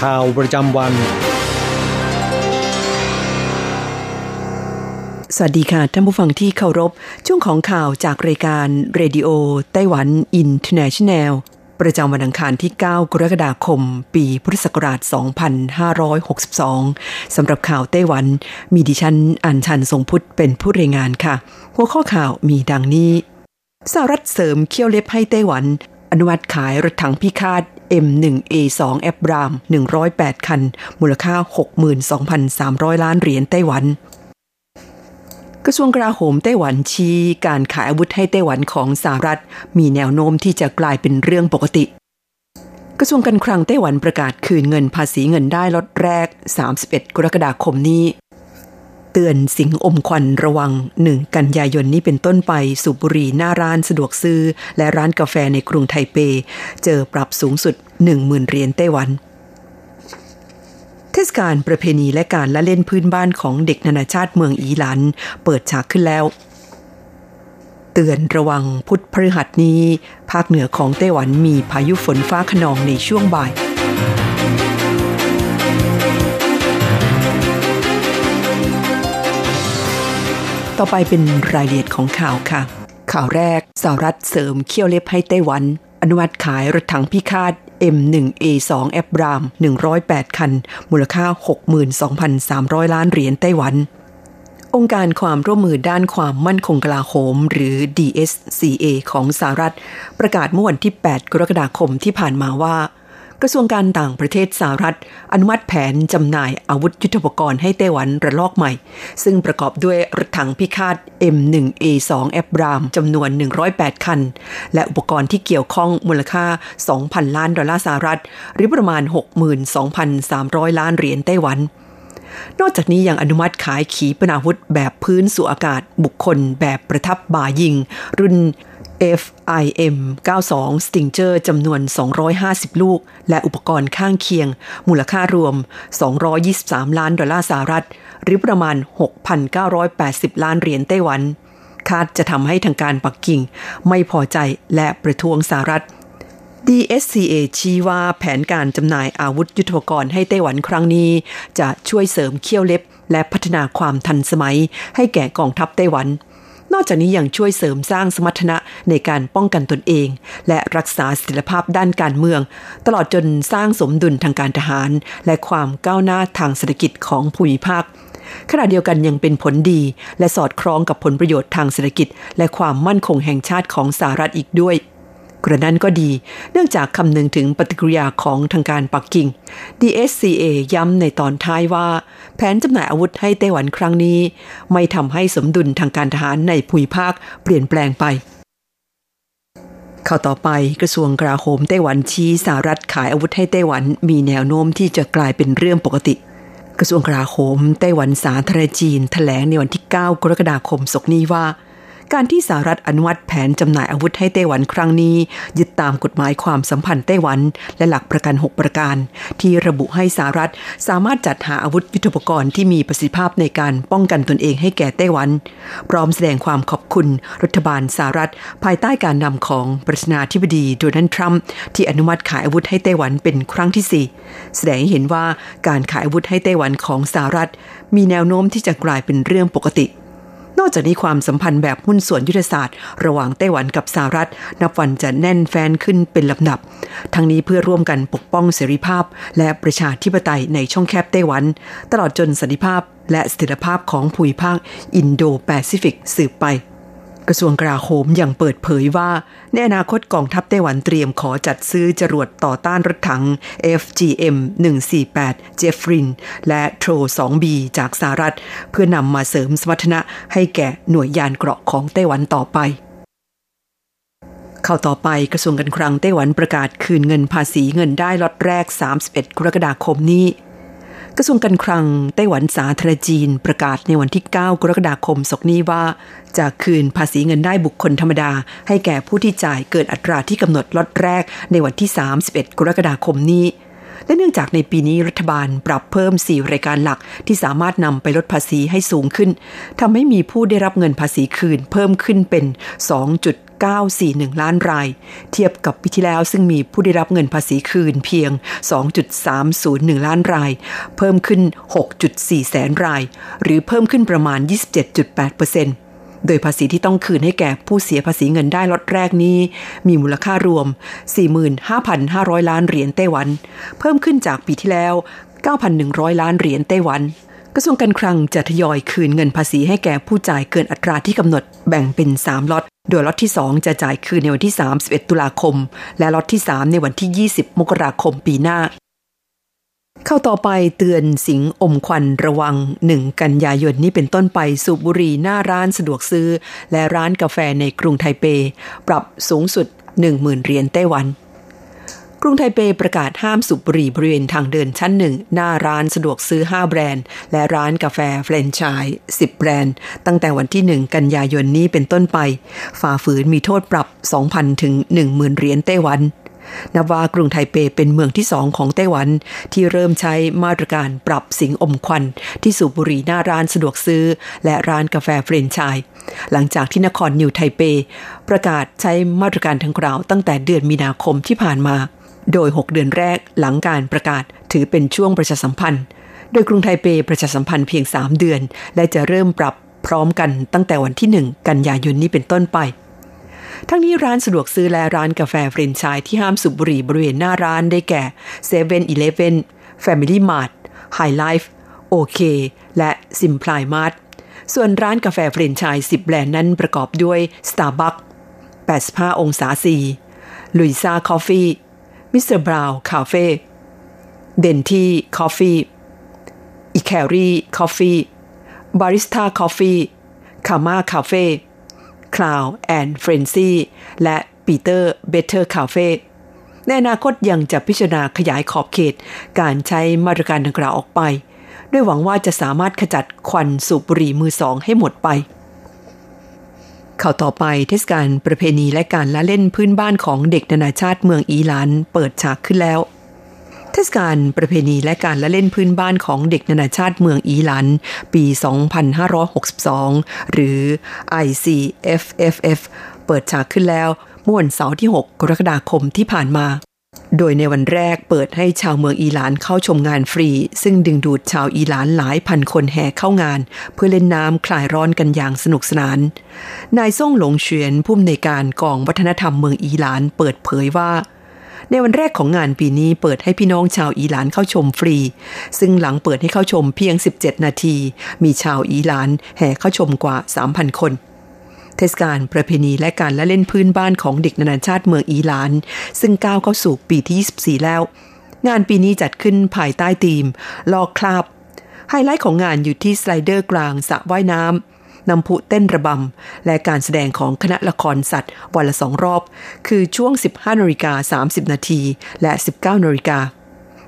ข่าวประจำวัน สวัสดีค่ะท่านผู้ฟังที่เคารพ ช่วงของข่าวจากรายการ Radio Taiwan International ประจำวันอังคารที่ 9 กรกฎาคม ปีพุทธศักราช 2562 สำหรับข่าวไต้หวัน มีดิฉันอัญชันทรงพุทธเป็นผู้รายงานค่ะ หัวข้อข่าวมีดังนี้สหรัฐเสริมเคี่ยวเล็บให้ไต้หวัน อนุมัติขายรถถังพิฆาต M1A2 แอปราม 108 คัน มูลค่า 62,300 ล้านเหรียญไต้หวัน กระทรวงกลาโหมไต้หวันชี้การขายอาวุธให้ไต้หวันของสหรัฐ มีแนวโน้มที่จะกลายเป็นเรื่องปกติกระทรวงการคลังไต้หวันประกาศคืนเงินภาษีเงินได้ลดแรก 31 กรกฎาคมนี้ เตือนสิงอมควันระวังหนึ่งกันยายนนี้เป็นต้นไปสูบบุหรี่หน้าร้านสะดวกซื้อ และร้านกาแฟในกรุงไทเป เจอปรับสูงสุด 10,000เหรียญไต้หวัน เทศกาลประเพณีและการละเล่นพื้นบ้านของเด็กนานาชาติเมืองอีหลัน เปิดฉากขึ้นแล้วเตือนระวังพุทธพฤหัสนี้ ภาคเหนือของไต้หวันมีพายุฝนฟ้าขนองในช่วงบ่าย ต่อไปเป็นรายละเอียดของข่าวค่ะ ข่าวแรกสหรัฐเสริมเคี่ยวเล็บให้ไต้หวัน อนุมัติขายรถถังพิฆาต M1A2 แอปราม 108 คัน มูลค่า 62,300 ล้านเหรียญไต้หวัน องค์การความร่วมมือด้านความมั่นคงกลาโหม หรือ DSCA ของสหรัฐ ประกาศเมื่อวันที่ 8 กรกฎาคมที่ผ่านมาว่า ระทรวงการต่างประเทศสหรัฐ อนุมัติแผนจำหน่ายอาวุธยุทโธปกรณ์ให้ไต้หวันระลอกใหม่ ซึ่งประกอบด้วยรถถังพิฆาต M1A2 แอปรามจำนวน 108 คัน และอุปกรณ์ที่เกี่ยวข้องมูลค่า 2,000 ล้านดอลลาร์สหรัฐ หรือประมาณ 62,300 ล้านเหรียญไต้หวันนอกจากนี้ยังอนุมัติขายขีปนาวุธแบบพื้นสู่อากาศบุคคลแบบประทับบ่ายิง รุ่น FIM 92 Stinger จำนวน 250 ลูก และอุปกรณ์ข้างเคียง มูลค่ารวม 223 ล้านดอลลาร์สหรัฐ หรือประมาณ 6,980 ล้านเหรียญไต้หวัน คาดจะทำให้ทางการปักกิ่ง ไม่พอใจและประท้วงสหรัฐ DSCA ชี้ว่าแผนการจำหน่ายอาวุธยุทโธปกรณ์ให้ไต้หวันครั้งนี้ จะช่วยเสริมเขี้ยวเล็บและพัฒนาความทันสมัยให้แก่กองทัพไต้หวัน นอกจากนี้ยังช่วยเสริมสร้างสมรรถนะในการป้องกันตนเอง และรักษาศิลภาพด้านการเมือง ตลอดจนสร้างสมดุลทางการทหาร และความก้าวหน้าทางเศรษฐกิจของภูมิภาคขณะเดียวกันยังเป็นผลดี และสอดคล้องกับผลประโยชน์ทางเศรษฐกิจ และความมั่นคงแห่งชาติของสหรัฐอีกด้วย กระนั้นก็ดี เนื่องจากคำนึงถึงปฏิกิริยาของทางการปักกิ่ง DSCA ย้ำในตอนท้ายว่า แผนจำหน่ายอาวุธให้ไต้หวันครั้งนี้ ไม่ทำให้สมดุลทางการทหารในภูมิภาคเปลี่ยนแปลงไปข่าวต่อไปกระทรวงกลาโหมไต้หวันชี้สหรัฐขายอาวุธให้ไต้หวันมีแนวโน้มที่จะกลายเป็นเรื่องปกติ กระทรวงกลาโหมไต้หวันสาธารณจีนแถลงในวันที่ 9 กรกฎาคมศกนี้ว่า การที่สหรัฐอนุมัติแผนจำหน่ายอาวุธให้ไต้หวันครั้งนี้ ยึดตามกฎหมายความสัมพันธ์ไต้หวัน และหลักประกัน 6 ประการ ที่ระบุให้สหรัฐสามารถจัดหาอาวุธยุทโธปกรณ์ที่มีประสิทธิภาพในการป้องกันตนเองให้แก่ไต้หวัน พร้อมแสดงความขอบคุณรัฐบาลสหรัฐ ภายใต้การนำของประธานาธิบดีโดนัลด์ทรัมป์ที่อนุมัติขายอาวุธให้ไต้หวันเป็นครั้งที่ 4 แสดงให้เห็นว่าการขายอาวุธให้ไต้หวันของสหรัฐ มีแนวโน้มที่จะกลายเป็นเรื่องปกติ นอกจากนี้ความสัมพันธ์แบบหุ้นส่วนยุทธศาสตร์ ระหว่างไต้หวันกับสหรัฐ นับวันจะแน่นแฟนขึ้นเป็นลำดับ ทั้งนี้เพื่อร่วมกันปกป้องเสรีภาพ และประชาธิปไตยในช่องแคบไต้หวัน ตลอดจนสันติภาพและเสถียรภาพของภูมิภาคอินโดแปซิฟิกสืบไป กระทรวงกลาโหมยังเปิดเผยว่า ในอนาคตกองทัพไต้หวันเตรียมขอจัดซื้อจรวดต่อต้านรถถัง FGM 148 j e f f r i n และโทร 2B จากสหรัฐ เพื่อนำมาเสริมสมรรถนะให้แก่หน่วยยานเกราะของไต้หวันต่อไปเข้าต่อไปกระทรวงการคลังไต้หวันประกาศคืนเงินภาษีเงินได้ล็อตแรก 31 กรกฎาคมนี้ กระทรวงการคลังไต้หวันสาธารณจีนประกาศในวันที่ 9 กรกฎาคมศกนี้ว่า จะคืนภาษีเงินได้บุคคลธรรมดา ให้แก่ผู้ที่จ่ายเกินอัตราที่กำหนดล็อตแรกในวันที่ 31 กรกฎาคมนี้และเนื่องจากในปีนี้รัฐบาลปรับเพิ่ม 4 รายการหลักที่สามารถนำไปลดภาษีให้สูงขึ้นทำให้มีผู้ได้รับเงินภาษีคืนเพิ่มขึ้นเป็น2 941 ล้านราย เทียบกับปีที่แล้วซึ่งมีผู้ได้รับเงินภาษีคืนเพียง 2.301 ล้านราย เพิ่มขึ้น 6.4 แสนราย หรือเพิ่มขึ้นประมาณ 27.8%โดยภาษีที่ต้องคืนให้แก่ผู้เสียภาษีเงินได้ล็อตแรกนี้ มีมูลค่ารวม 45,500 ล้านเหรียญไต้หวัน เพิ่มขึ้นจากปีที่แล้ว 9,100 ล้านเหรียญไต้หวัน กระทรวงการคลังจะทยอยคืนเงินภาษีให้แก่ผู้จ่ายเกินอัตราที่กำหนดแบ่งเป็น 3ล็อต โดยล็อตที่ 2 จะจ่ายคืนในวันที่ 31 ตุลาคม และล็อตที่ 3 ในวันที่ 20 มกราคมปีหน้า เข้าต่อไปเตือนสิงอมควันระวัง 1 กันยายนนี้เป็นต้นไปสูบบุหรี่หน้าร้านสะดวกซื้อ และร้านกาแฟในกรุงไทเป ปรับสูงสุด 10,000เหรียญไต้หวัน กรุงไทเปประกาศห้ามสูบบุหรี่บริเวณทางเดินชั้นหนึ่ง หน้าร้านสะดวกซื้อ 5 แบรนด์ และร้านกาแฟแฟรนไชส์ 10 แบรนด์ ตั้งแต่วันที่ 1 กันยายนนี้เป็นต้นไป ฝ่าฝืนมีโทษปรับ 2,000 ถึง 10,000 เหรียญไต้หวันนับว่ากรุงไทเปเป็นเมืองที่สองของไต้หวัน ที่เริ่มใช้มาตรการปรับสิงห์อมควัน ที่สูบบุหรี่หน้าร้านสะดวกซื้อ และร้านกาแฟแฟรนไชส์หลังจากที่นครนิวไทเป ประกาศใช้มาตรการดังกล่าวตั้งแต่เดือนมีนาคมที่ผ่านมา โดย 6 เดือนแรกหลังการประกาศถือเป็นช่วงประชาสัมพันธ์ โดยกรุงไทเปประชาสัมพันธ์เพียง 3 เดือน และจะเริ่มปรับพร้อมกันตั้งแต่วันที่ 1 กันยายนนี้เป็นต้นไป ทั้งนี้ร้านสะดวกซื้อและร้านกาแฟแฟรนไชส์ที่ห้ามสูบบุหรี่บริเวณหน้าร้านได้แก่7 e เ e ่ e อ Family Mart Hi-Life OK และ Simply Mart ส่วนร้านกาแฟแฟรนไชส์ 10แบรนด์นั้นประกอบด้วย Starbucks 85 องศาซีLouisa Coffee Mr. Brown Cafe Dante Coffee Ikari Coffee Barista Coffee Cama Cafe Crown and Fancy และ Peter Better Cafe ในอนาคตยังจะพิจารณาขยายขอบเขต การใช้มาตรการดังกล่าวออกไป ด้วยหวังว่าจะสามารถขจัดควันสูบบุหรี่มือสองให้หมดไป ข่าวต่อไปเทศกาลประเพณีและการละเล่นพื้นบ้านของเด็กนานาชาติเมืองอีหลานเปิดฉากขึ้นแล้ว เทศกาลประเพณีและการละเล่นพื้นบ้านของเด็กนานาชาติเมืองอีหลัน ปี 2562 หรือ ICFFF เปิดฉากขึ้นแล้วเมื่อวันเสาร์ที่ 6 กรกฎาคมที่ผ่านมา โดยในวันแรกเปิดให้ชาวเมืองอีหลานเข้าชมงานฟรี ซึ่งดึงดูดชาวอีหลานหลายพันคนแห่เข้างาน เพื่อเล่นน้ำคลายร้อนกันอย่างสนุกสนาน นายซ่งหลงเฉียนผู้อำนวยการกองวัฒนธรรมเมืองอีหลานเปิดเผยว่า ในวันแรกของงานปีนี้เปิดให้พี่น้องชาวอีหลานเข้าชมฟรี ซึ่งหลังเปิดให้เข้าชมเพียง 17 นาที มีชาวอีหลานแห่เข้าชมกว่า 3,000 คน เทศกาลประเพณีและการละเล่นพื้นบ้านของเด็กนานาชาติเมืองอีหลาน ซึ่งก้าวเข้าสู่ปีที่ 24 แล้ว งานปีนี้จัดขึ้นภายใต้ธีม ลอกคราบ ไฮไลท์ของงานอยู่ที่สไลเดอร์กลางสระว่ายน้ำน้ำพุเต้นระบำ และการแสดงของคณะละครสัตว์ วันละสองรอบ คือช่วง 15นาฬิกา30 นาทีและ 19นาฬิกา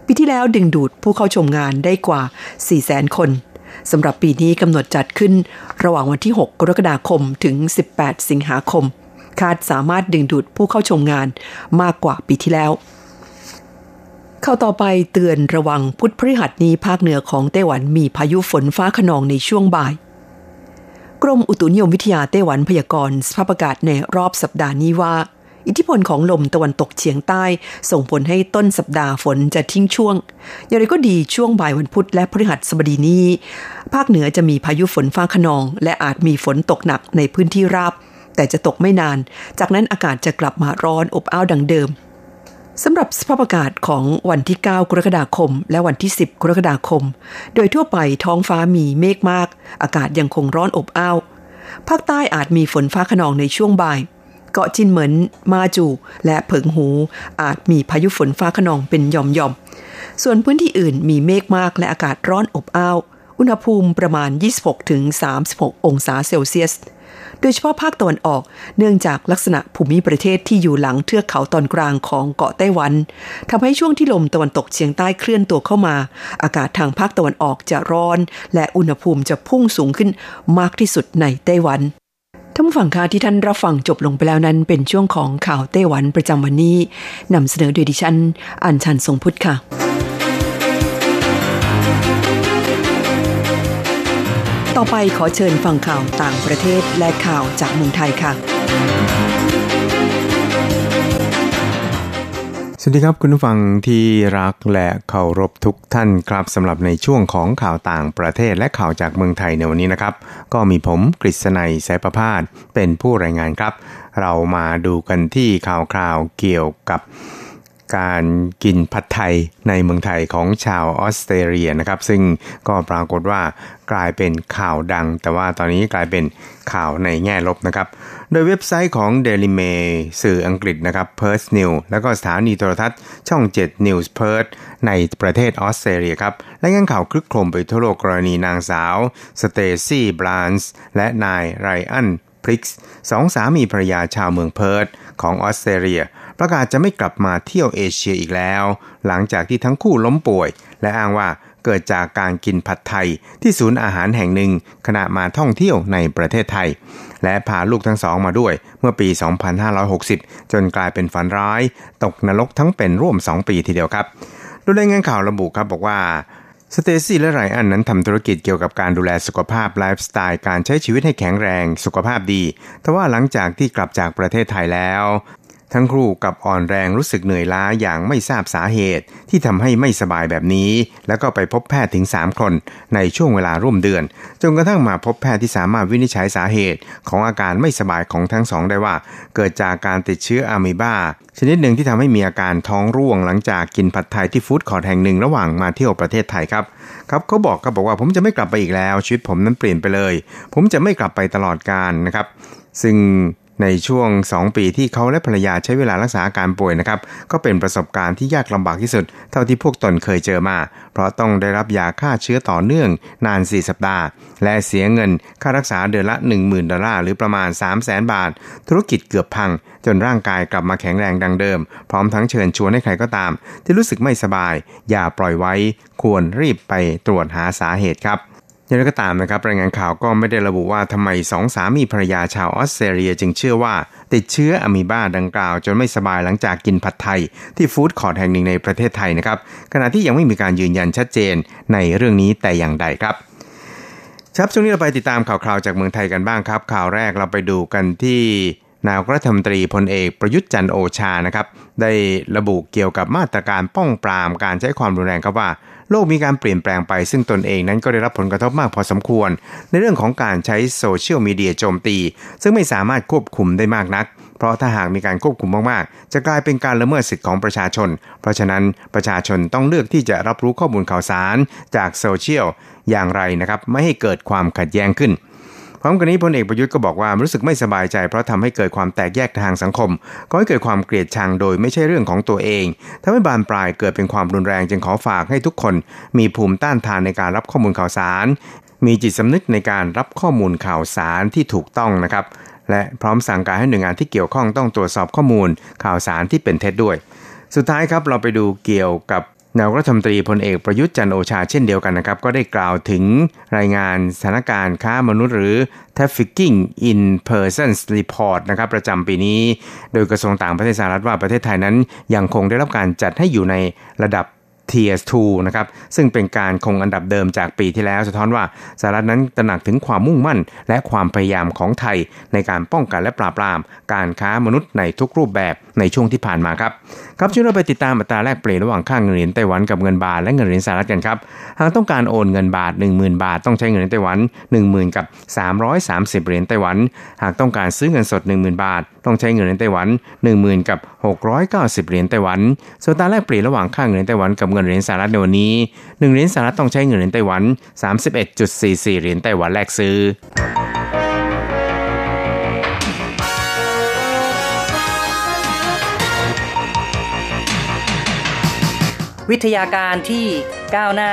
ปีที่แล้วดึงดูดผู้เข้าชมงานได้กว่า 400,000 คน สำหรับปีนี้กำหนดจัดขึ้นระหว่างวันที่ 6 กรกฎาคมถึง 18 สิงหาคม คาดสามารถดึงดูดผู้เข้าชมงานมากกว่าปีที่แล้ว เข้าต่อไปเตือนระวังพุทธพฤหัสนี้ภาคเหนือของไต้หวันมีพายุฝนฟ้าขนองในช่วงบ่าย กรมอุตุนิยมวิทยาไต้หวันพยากรณ์สภาพอากาศในรอบสัปดาห์นี้ว่า อิทธิพลของลมตะวันตกเฉียงใต้ ส่งผลให้ต้นสัปดาห์ฝนจะทิ้งช่วง อย่างไรก็ดีช่วงบ่ายวันพุธและพฤหัสบดีนี้ ภาคเหนือจะมีพายุฝนฟ้าขนอง และอาจมีฝนตกหนักในพื้นที่ราบ แต่จะตกไม่นาน จากนั้นอากาศจะกลับมาร้อนอบอ้าวดังเดิมสำหรับสภาพอากาศของวันที่ 9 กรกฎาคม และวันที่ 10 กรกฎาคม โดยทั่วไปท้องฟ้ามีเมฆมาก อากาศยังคงร้อนอบอ้าว ภาคใต้อาจมีฝนฟ้าขนองในช่วงบ่าย เกาะจินเหมินมาจู และเผิงหู อาจมีพายุฝนฟ้าขนองเป็นหย่อมๆ ส่วนพื้นที่อื่นมีเมฆมากและอากาศร้อนอบอ้าว อุณหภูมิประมาณ 26-36 องศาเซลเซียส โดยเฉพาะภาคตะวันออก เนื่องจากลักษณะภูมิประเทศที่อยู่หลังเทือกเขาตอนกลางของเกาะไต้หวันทำให้ช่วงที่ลมตะวันตกเฉียงใต้เคลื่อนตัวเข้ามา อากาศทางภาคตะวันออกจะร้อน และอุณหภูมิจะพุ่งสูงขึ้นมากที่สุดในไต้หวัน ท่านผู้ฟังคะที่ท่านรับฟังจบลงไปแล้วนั้น เป็นช่วงของข่าวไต้หวันประจำวันนี้นำเสนอโดยดิฉันอัญชันทรงพุทธค่ะ ต่อไปขอเชิญฟังข่าวต่างประเทศและข่าวจากเมืองไทยค่ะ วัสดีครับคุณผู้ฟังที่รักและเคารพทุกท่านครับสำหรับในช่วงของข่าวต่างประเทศและข่าวจากเมืองไทยในวันนี้นะครับ ก็มีผมกฤษณัยสายประพาสเป็นผู้รายงานครับ เรามาดูกันที่ข่าวคราวเกี่ยวกับ การกินผัดไทยในเมืองไทยของชาวออสเตรเลียนะครับซึ่งก็ปรากฏว่ากลายเป็นข่าวดัง แต่ว่าตอนนี้กลายเป็นข่าวในแง่ลบนะครับ โดยเว็บไซต์ของ Daily Mail สื่ออังกฤษนะครับ Perth News แล้วก็สถานีโทรทัศน์ช่อง 7 News Perth ในประเทศออสเตรเลียครับรายงานข่าวครึกโครมไปทั่วโลกกรณีนางสาวสเตซี่บรานส์และนายไรอันพริกส์สองสามีภรรยาชาวเมืองเพิร์ธของออสเตรเลีย ประกาศจะไม่กลับมาเที่ยวเอเชียอีกแล้ว หลังจากที่ทั้งคู่ล้มป่วย และอ้างว่าเกิดจากการกินผัดไทยที่ศูนย์อาหารแห่งหนึ่งขณะมาท่องเที่ยวในประเทศไทย และพาลูกทั้งสองมาด้วยเมื่อปี 2560 จนกลายเป็นฝันร้าย ตกนรกทั้งเป็นร่วม 2 ปีทีเดียวครับโดยรายงานข่าวระบุครับบอกว่าสเตซี่และไรอันนั้นทำธุรกิจเกี่ยวกับการดูแลสุขภาพไลฟ์สไตล์การใช้ชีวิตให้แข็งแรง สุขภาพดี แต่ว่าหลังจากที่กลับจากประเทศไทยแล้ว ทั้งครูกับอ่อนแรงรู้สึกเหนื่อยล้าอย่างไม่ทราบสาเหตุ ที่ทำให้ไม่สบายแบบนี้ แล้วก็ไปพบแพทย์ถึง 3 คนในช่วงเวลาร่วมเดือน จนกระทั่งมาพบแพทย์ที่สามารถวินิจฉัยสาเหตุ ของอาการไม่สบายของทั้งสองได้ว่า เกิดจากการติดเชื้ออะมีบาชนิดหนึ่งที่ทำให้มีอาการท้องร่วงหลังจากกินผัดไทยที่ฟู้ดคอร์ทแห่งหนึ่งระหว่างมาเที่ยวประเทศไทยครับครับเขาบอกก็บอกว่าผมจะไม่กลับไปอีกแล้วชีวิตผมนั้นเปลี่ยนไปเลย ผมจะไม่กลับไปตลอดกาลนะครับซึ่ง ในช่วง 2 ปีที่เขาและภรรยาใช้เวลารักษาอาการป่วยนะครับก็เป็นประสบการณ์ที่ยากลำบากที่สุด เท่าที่พวกตนเคยเจอมา เพราะต้องได้รับยาฆ่าเชื้อต่อเนื่องนาน 4 สัปดาห์ และเสียเงินค่ารักษาเดือนละ 10,000 ดอลลาร์หรือประมาณ 3 0 0 0 0 0 บาท ธุรกิจเกือบพัง จนร่างกายกลับมาแข็งแรงดังเดิม พร้อมทั้งเชิญชวนให้ใครก็ตาม ที่รู้สึกไม่สบาย อย่าปล่อยไว้ ควรรีบไปตรวจหาสาเหตุครับ อย่างไรก็ตามนะครับรายงานข่าวก็ไม่ได้ระบุว่าทำไมสองสามีภรรยาชาวออสเตรเลียจึงเชื่อว่า ติดเชื้ออะมีบาดังกล่าว จนไม่สบายหลังจากกินผัดไทย ที่ฟู้ดคอร์ทแห่งหนึ่งในประเทศไทยนะครับขณะที่ยังไม่มีการยืนยันชัดเจนในเรื่องนี้แต่อย่างใดครับครับช่วงนี้เราไปติดตามข่าวคราวจากเมืองไทยกันบ้างครับ ข่าวแรกเราไปดูกันที่นายกรัฐมนตรีพลเอกประยุทธ์จันทร์โอชานะครับ ได้ระบุเกี่ยวกับมาตรการป้องปรามการใช้ความรุนแรงครับว่า โลกมีการเปลี่ยนแปลงไป ซึ่งตนเองนั้นก็ได้รับผลกระทบมากพอสมควร ในเรื่องของการใช้โซเชียลมีเดียโจมตี ซึ่งไม่สามารถควบคุมได้มากนัก เพราะถ้าหากมีการควบคุมมากๆ จะกลายเป็นการละเมิดสิทธิของประชาชน เพราะฉะนั้นประชาชนต้องเลือกที่จะรับรู้ข้อมูลข่าวสารจากโซเชียลอย่างไรนะครับไม่ให้เกิดความขัดแย้งขึ้น พร้อมกันนี้พลเอกประยุทธ์ก็บอกว่ารู้สึกไม่สบายใจ เพราะทำให้เกิดความแตกแยกทางสังคมก็ให้เกิดความเกลียดชังโดยไม่ใช่เรื่องของตัวเองทำให้บานปลายเกิดเป็นความรุนแรงจึงขอฝากให้ทุกคน มีภูมิต้านทานในการรับข้อมูลข่าวสาร มีจิตสำนึกในการรับข้อมูลข่าวสารที่ถูกต้องนะครับ และพร้อมสั่งการให้หน่วยงานที่เกี่ยวข้องต้องตรวจสอบข้อมูลข่าวสารที่เป็นเท็จด้วย สุดท้ายครับเราไปดูเกี่ยวกับ นายรัฐมนตรีพลเอกประยุทธ์จันโอชาเช่นเดียวกันนะครับ ก็ได้กล่าวถึงรายงานสถานการณ์ค้ามนุษย์หรือ Trafficking in Persons Report นะครับประจำปีนี้ โดยกระทรวงต่างประเทศสหรัฐว่าประเทศไทยนั้นยังคงได้รับการจัดให้อยู่ในระดับ Tier 2นะครับซึ่งเป็นการคงอันดับเดิมจากปีที่แล้วสะท้อนว่าสหรัฐนั้นตระหนักถึงความมุ่งมั่น และความพยายามของไทย ในการป้องกันและปราบปราม การค้ามนุษย์ในทุกรูปแบบในช่วงที่ผ่านมาครับครับช่วยเราไปติดตามอัตราแลกเปลี่ยนระหว่างค่าเงินเหรียญไต้หวันกับเงินบาทและเงินเหรียญสหรัฐกันครับหากต้องการโอนเงินบาท 10,000 บาท ต้องใช้เงินเหรียญไต้หวัน 10,000 กับ 330 เหรียญไต้หวัน หากต้องการซื้อเงินสด 10,000 บาทต้องใช้เงินเหรียญไต้หวัน 10,000กับ690 เหรียญไต้หวัน ส่วนตาแลกเปลี่ยนระหว่างค่าเงินเหรียญไต้หวันกับเงินเหรียญสหรัฐในวันนี้ 1 เหรียญสหรัฐต้องใช้เงินเหรียญไต้หวัน 31.44 เหรียญไต้หวันแลกซื้อวิทยาการที่ก้าวหน้า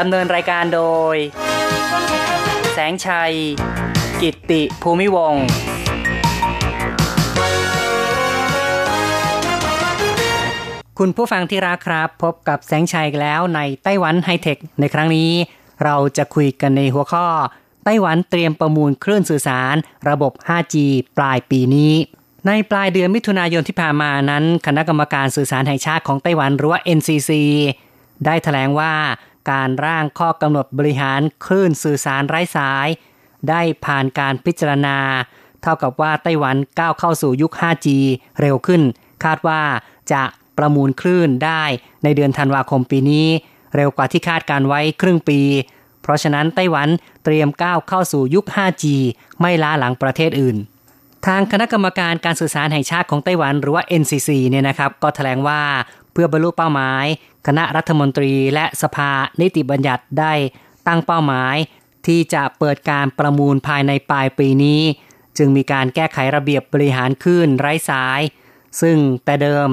ดำเนินรายการโดย แสงชัย กิตติภูมิวงคุณผู้ฟังที่รักครับ พบกับแสงชัยแล้วในไต้หวันไฮเทค ในครั้งนี้ เราจะคุยกันในหัวข้อ ไต้หวันเตรียมประมูลคลื่นสื่อสาร ระบบ 5G ปลายปีนี้ ในปลายเดือนมิถุนายนที่ผ่านมานั้น คณะกรรมการสื่อสารแห่งชาติของไต้หวันหรือว่า NCC ได้ถแถลงว่า การร่างข้อกำหนดบริหารคลื่นสื่อสารไร้สาย ได้ผ่านการพิจารณา เท่ากับว่าไต้หวันก้าวเข้าสู่ยุค 5G เร็วขึ้น คาดว่าจะประมูลคลื่นได้ในเดือนธันวาคมปีนี้ เร็วกว่าที่คาดการไว้ครึ่งปี เพราะฉะนั้นไต้หวันเตรียมก้าวเข้าสู่ยุค 5G ไม่ล้าหลังประเทศอื่นทางคณะกรรมการการสื่อสารแห่งชาติของไต้หวันหรือว่า NCC เนี่ยนะครับ ก็แถลงว่าเพื่อบรรลุเป้าหมาย คณะรัฐมนตรีและสภานิติบัญญัติได้ตั้งเป้าหมาย ที่จะเปิดการประมูลภายในปลายปีนี้ จึงมีการแก้ไขระเบียบบริหารคลื่นไร้สาย ซึ่งแต่เดิม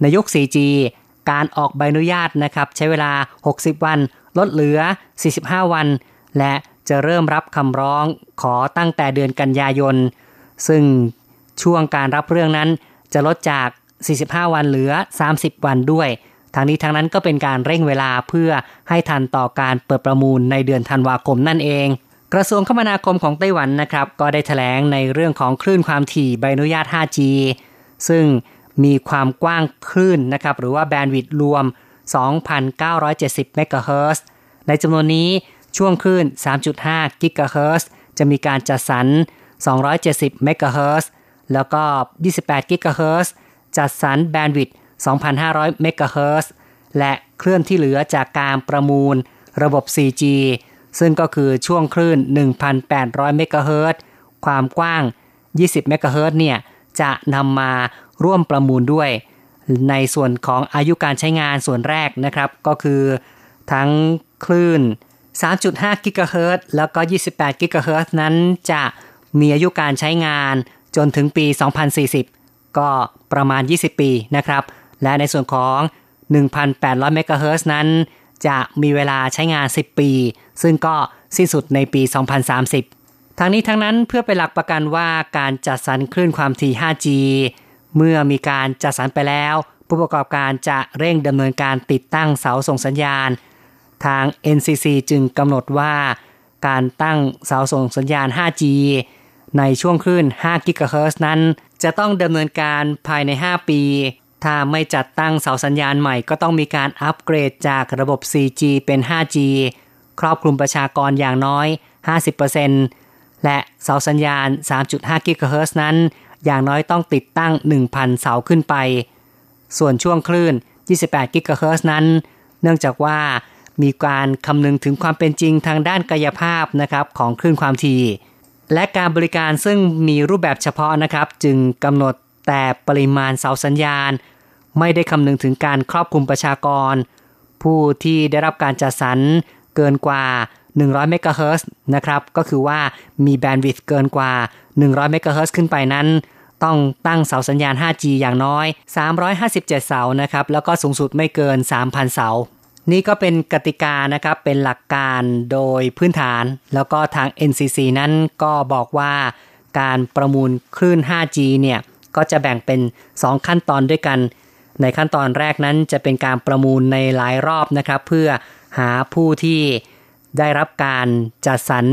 ในยุค 4G การออกใบอนุญาตนะครับ ใช้เวลา 60 วัน ลดเหลือ 45 วัน และจะเริ่มรับคำร้องขอตั้งแต่เดือนกันยายน ซึ่งช่วงการรับเรื่องนั้นจะลดจาก 45 วันเหลือ 30 วันด้วย ทางนี้ทางนั้นก็เป็นการเร่งเวลาเพื่อให้ทันต่อการเปิดประมูลในเดือนธันวาคมนั่นเอง กระทรวงคมนาคมของไต้หวันนะครับ ก็ได้แถลงในเรื่องของคลื่นความถี่ใบอนุญาต 5G ซึ่งมีความกว้างคลื่นนะครับ หรือว่า bandwidth รวม 2,970 เมกะเฮิรตซ์ในจำนวนนี้ช่วงคลื่น 3.5 กิกะเฮิรตซ์จะมีการจัดสรร 270 เมกะเฮิรตซ์แล้วก็ 28 กิกะเฮิรตซ์จัดสรร bandwidth 2,500 เมกะเฮิรตซ์และเคลื่อนที่เหลือจากการประมูลระบบ 4G ซึ่งก็คือช่วงคลื่น 1,800 เมกะเฮิรตซ์ความกว้าง 20 เมกะเฮิรตซ์เนี่ย จะนำมาร่วมประมูลด้วย ในส่วนของอายุการใช้งานส่วนแรกนะครับ ก็คือทั้งคลื่น 3.5 กิกะเฮิรตแล้วก็ 28 กิกะเฮิรตนั้นจะมีอายุการใช้งานจนถึงปี 2040 ก็ประมาณ 20 ปีนะครับ และในส่วนของ 1,800 เมกะเฮิรตนั้น จะมีเวลาใช้งาน 10 ปี ซึ่งก็สิ้นสุดในปี 2030 ทั้งนี้ทั้งนั้นเพื่อไปหลักประกันว่าการจัดสรรคลื่นความถี่ 5G เมื่อมีการจัดสรรไปแล้ว ผู้ประกอบการจะเร่งดำเนินการติดตั้งเสาส่งสัญญาณ ทาง NCC จึงกำหนดว่า การตั้งเสาส่งสัญญาณ 5G ในช่วงคลื่น5 GHz นั้น จะต้องดำเนินการภายใน 5 ปี ถ้าไม่จัดตั้งเสาสัญญาณใหม่ก็ต้องมีการอัปเกรดจากระบบ 4G เป็น 5G ครอบคลุมประชากรอย่างน้อย 50%และเสาสัญญาณ 3.5 GHz นั้น อย่างน้อยต้องติดตั้ง 1,000 เสาขึ้นไป ส่วนช่วงคลื่น 28 กิกะเฮิรตซ์นั้น เนื่องจากว่ามีการคำนึงถึงความเป็นจริงทางด้านกายภาพนะครับของคลื่นความถี่ และการบริการซึ่งมีรูปแบบเฉพาะนะครับ จึงกำหนดแต่ปริมาณเสาสัญญาณ ไม่ได้คำนึงถึงการครอบคลุมประชากร ผู้ที่ได้รับการจัดสรรเกินกว่า 100เมกะเฮิรตซ์นะครับ ก็คือว่ามีแบนด์วิดต์เกินกว่า 100เมกะเฮิรตซ์ขึ้นไปนั้น ต้องตั้งเสาสัญญาณ 5G อย่างน้อย 357 เสานะครับ แล้วก็สูงสุดไม่เกิน 3,000 เสา นี่ก็เป็นกติกานะครับ เป็นหลักการโดยพื้นฐาน แล้วก็ทาง NCC นั้นก็บอกว่าการประมูลคลื่น 5G เนี่ย ก็จะแบ่งเป็น 2 ขั้นตอนด้วยกัน ในขั้นตอนแรกนั้นจะเป็นการประมูลในหลายรอบนะครับ เพื่อหาผู้ที่ได้รับการจัดสรร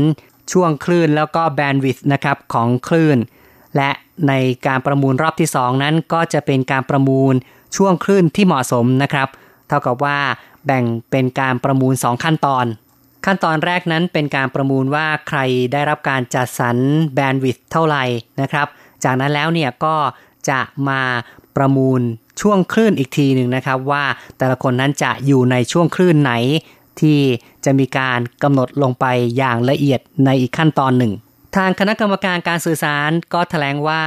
ช่วงคลื่นแล้วก็แบนด์วิดต์นะครับของคลื่น และในการประมูลรอบที่ 2 นั้นก็จะเป็นการประมูลช่วงคลื่นที่เหมาะสมนะครับ เท่ากับว่าแบ่งเป็นการประมูล 2 ขั้นตอน ขั้นตอนแรกนั้นเป็นการประมูลว่าใครได้รับการจัดสรรแบนด์วิดต์เท่าไหร่นะครับ จากนั้นแล้วเนี่ยก็จะมา ประมูลช่วงคลื่นอีกทีหนึ่งนะครับ ว่าแต่ละคนนั้นจะอยู่ในช่วงคลื่นไหน ที่จะมีการกำหนดลงไปอย่างละเอียดในอีกขั้นตอนหนึ่ง ทางคณะกรรมการการสื่อสารก็แถลงว่า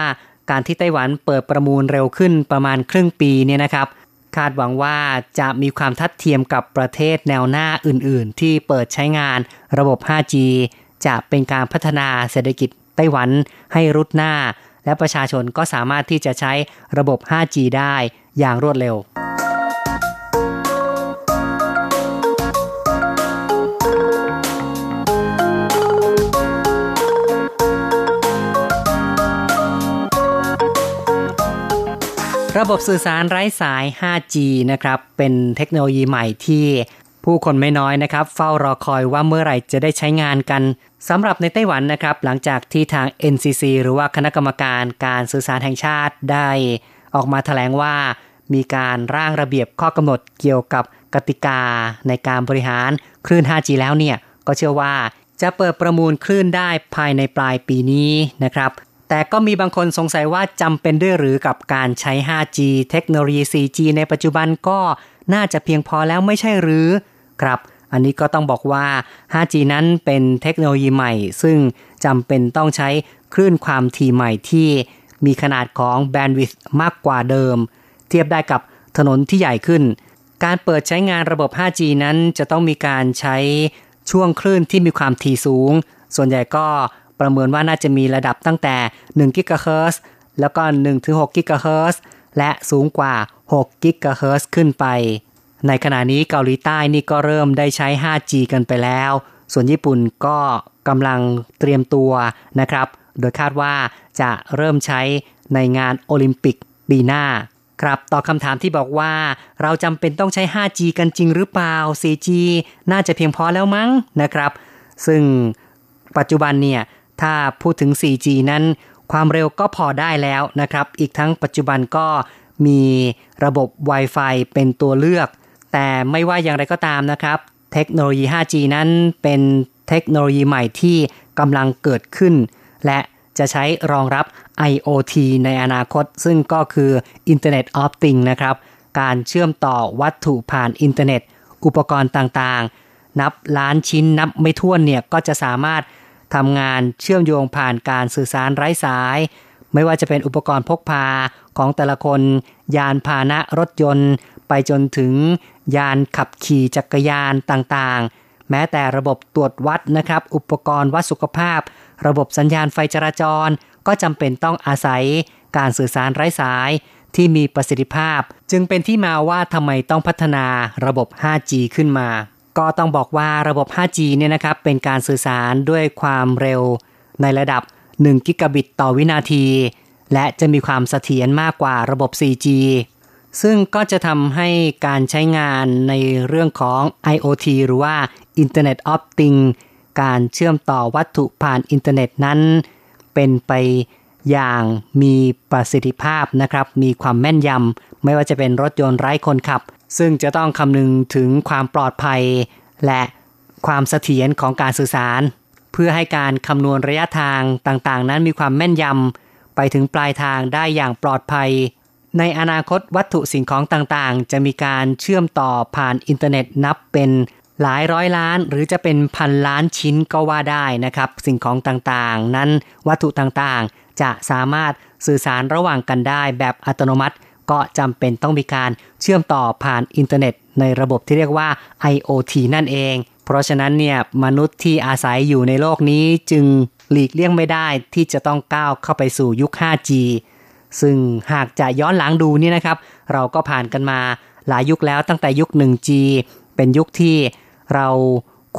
การที่ไต้หวันเปิดประมูลเร็วขึ้นประมาณครึ่งปีเนี่ยนะครับ คาดหวังว่าจะมีความทัดเทียมกับประเทศแนวหน้าอื่น ๆ ที่เปิดใช้งานระบบ 5G จะเป็นการพัฒนาเศรษฐกิจไต้หวันให้รุดหน้า และประชาชนก็สามารถที่จะใช้ระบบ 5G ได้อย่างรวดเร็วระบบสื่อสารไร้สาย 5G นะครับ เป็นเทคโนโลยีใหม่ที่ผู้คนไม่น้อยนะครับ เฝ้ารอคอยว่าเมื่อไหร่จะได้ใช้งานกัน สำหรับในไต้หวันนะครับ หลังจากที่ทาง NCC หรือว่าคณะกรรมการการสื่อสารแห่งชาติได้ ออกมาแถลงว่า มีการร่างระเบียบข้อกำหนดเกี่ยวกับกติกาในการบริหารคลื่น 5G แล้วเนี่ย ก็เชื่อว่าจะเปิดประมูลคลื่นได้ภายในปลายปีนี้นะครับ แต่ก็มีบางคนสงสัยว่าจำเป็นด้วยหรือกับการใช้ 5G เทคโนโลยี 4G ในปัจจุบันก็น่าจะเพียงพอแล้วไม่ใช่หรือ ครับ อันนี้ก็ต้องบอกว่า 5G นั้นเป็นเทคโนโลยีใหม่ ซึ่งจำเป็นต้องใช้คลื่นความถี่ใหม่ที่มีขนาดของแบนด์วิดต์มากกว่าเดิม เทียบได้กับถนนที่ใหญ่ขึ้น การเปิดใช้งานระบบ 5G นั้นจะต้องมีการใช้ช่วงคลื่นที่มีความถี่สูง ส่วนใหญ่ก็ประเมินว่าน่าจะมีระดับตั้งแต่1กิกะเฮิรตซ์แล้วก็1-6กิกะเฮิรตซ์และสูงกว่า6กิกะเฮิรตซ์ขึ้นไป ในขณะนี้เกาหลีใต้นี่ก็เริ่มได้ใช้ 5G กันไปแล้ว ส่วนญี่ปุ่นก็กำลังเตรียมตัวนะครับ โดยคาดว่าจะเริ่มใช้ในงานโอลิมปิกปีหน้า ครับต่อคำถามที่บอกว่า เราจำเป็นต้องใช้ 5G กันจริงหรือเปล่า 4G น่าจะเพียงพอแล้วมั้งนะครับ ซึ่งปัจจุบันเนี่ย ถ้าพูดถึง 4G นั้น ความเร็วก็พอได้แล้วนะครับ อีกทั้งปัจจุบันก็มีระบบ Wi-Fi เป็นตัวเลือก แต่ไม่ว่าอย่างไรก็ตามนะครับ เทคโนโลยี 5G นั้นเป็นเทคโนโลยีใหม่ที่กำลังเกิดขึ้น และจะใช้รองรับ IoT ในอนาคต ซึ่งก็คือ Internet of Things นะครับ การเชื่อมต่อวัตถุผ่านอินเทอร์เน็ต อุปกรณ์ต่างๆ นับล้านชิ้นนับไม่ถ้วนเนี่ย ก็จะสามารถทำงานเชื่อมโยงผ่านการสื่อสารไร้สาย ไม่ว่าจะเป็นอุปกรณ์พกพาของแต่ละคน ยานพาหนะรถยนต์ ไปจนถึงยานขับขี่จักรยานต่างๆ แม้แต่ระบบตรวจวัดนะครับ อุปกรณ์วัดสุขภาพ ระบบสัญญาณไฟจราจร ก็จำเป็นต้องอาศัยการสื่อสารไร้สายที่มีประสิทธิภาพ จึงเป็นที่มาว่าทำไมต้องพัฒนาระบบ 5G ขึ้นมา ก็ต้องบอกว่าระบบ 5G เนี่ยนะครับเป็นการสื่อสารด้วยความเร็ว ในระดับ 1 กิกะบิตต่อวินาที และจะมีความเสถียรมากกว่าระบบ 4G ซึ่งก็จะทำให้การใช้งานในเรื่องของ IoT หรือว่า Internet of Things การเชื่อมต่อวัตถุผ่านอินเทอร์เน็ตนั้น เป็นไปอย่างมีประสิทธิภาพนะครับ มีความแม่นยำ ไม่ว่าจะเป็นรถยนต์ไร้คนขับ ซึ่งจะต้องคำนึงถึงความปลอดภัย และความเสถียรของการสื่อสาร เพื่อให้การคำนวณระยะทางต่างๆ นั้นมีความแม่นยำไปถึงปลายทางได้อย่างปลอดภัย ในอนาคตวัตถุสิ่งของต่างๆ จะมีการเชื่อมต่อผ่านอินเทอร์เน็ตนับเป็นหลายร้อยล้าน หรือจะเป็นพันล้านชิ้นก็ว่าได้นะครับ สิ่งของต่างๆ นั้นวัตถุต่างๆ จะสามารถสื่อสารระหว่างกันได้แบบอัตโนมัติ ก็จำเป็นต้องมีการเชื่อมต่อผ่านอินเทอร์เน็ต ในระบบที่เรียกว่า IoT นั่นเอง เพราะฉะนั้นเนี่ยมนุษย์ที่อาศัยอยู่ในโลกนี้จึงหลีกเลี่ยงไม่ได้ที่จะต้องก้าวเข้าไปสู่ยุค 5G ซึ่งหากจะย้อนหลังดูนี่นะครับ เราก็ผ่านกันมาหลายยุคแล้วตั้งแต่ยุค 1G เป็นยุคที่เรา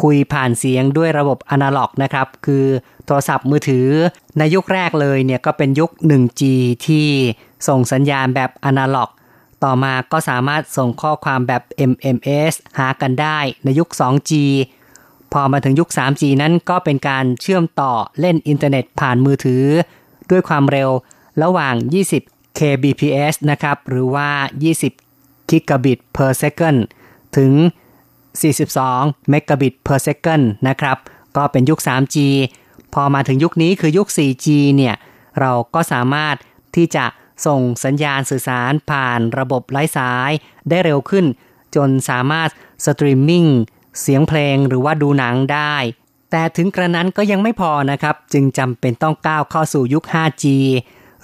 คุยผ่านเสียงด้วยระบบอนาล็อกนะครับคือโทรศัพท์มือถือในยุคแรกเลยเนี่ยก็เป็นยุค 1G ที่ส่งสัญญาณแบบอนาล็อก ต่อมาก็สามารถส่งข้อความแบบ MMS หากันได้ในยุค 2G พอมาถึงยุค 3G นั้นก็เป็นการเชื่อมต่อเล่นอินเทอร์เน็ตผ่านมือถือ ด้วยความเร็ว ระหว่าง 20 kbps นะครับ หรือว่า 20 gigabit per second ถึง 42 megabit per second นะครับ ก็เป็นยุค 3G พอมาถึงยุคนี้คือยุค 4G เนี่ย เราก็สามารถที่จะส่งสัญญาณสื่อสารผ่านระบบไร้สายได้เร็วขึ้น จนสามารถสตรีมมิ่งเสียงเพลงหรือว่าดูหนังได้ แต่ถึงกระนั้นก็ยังไม่พอนะครับ จึงจำเป็นต้องก้าวเข้าสู่ยุค 5G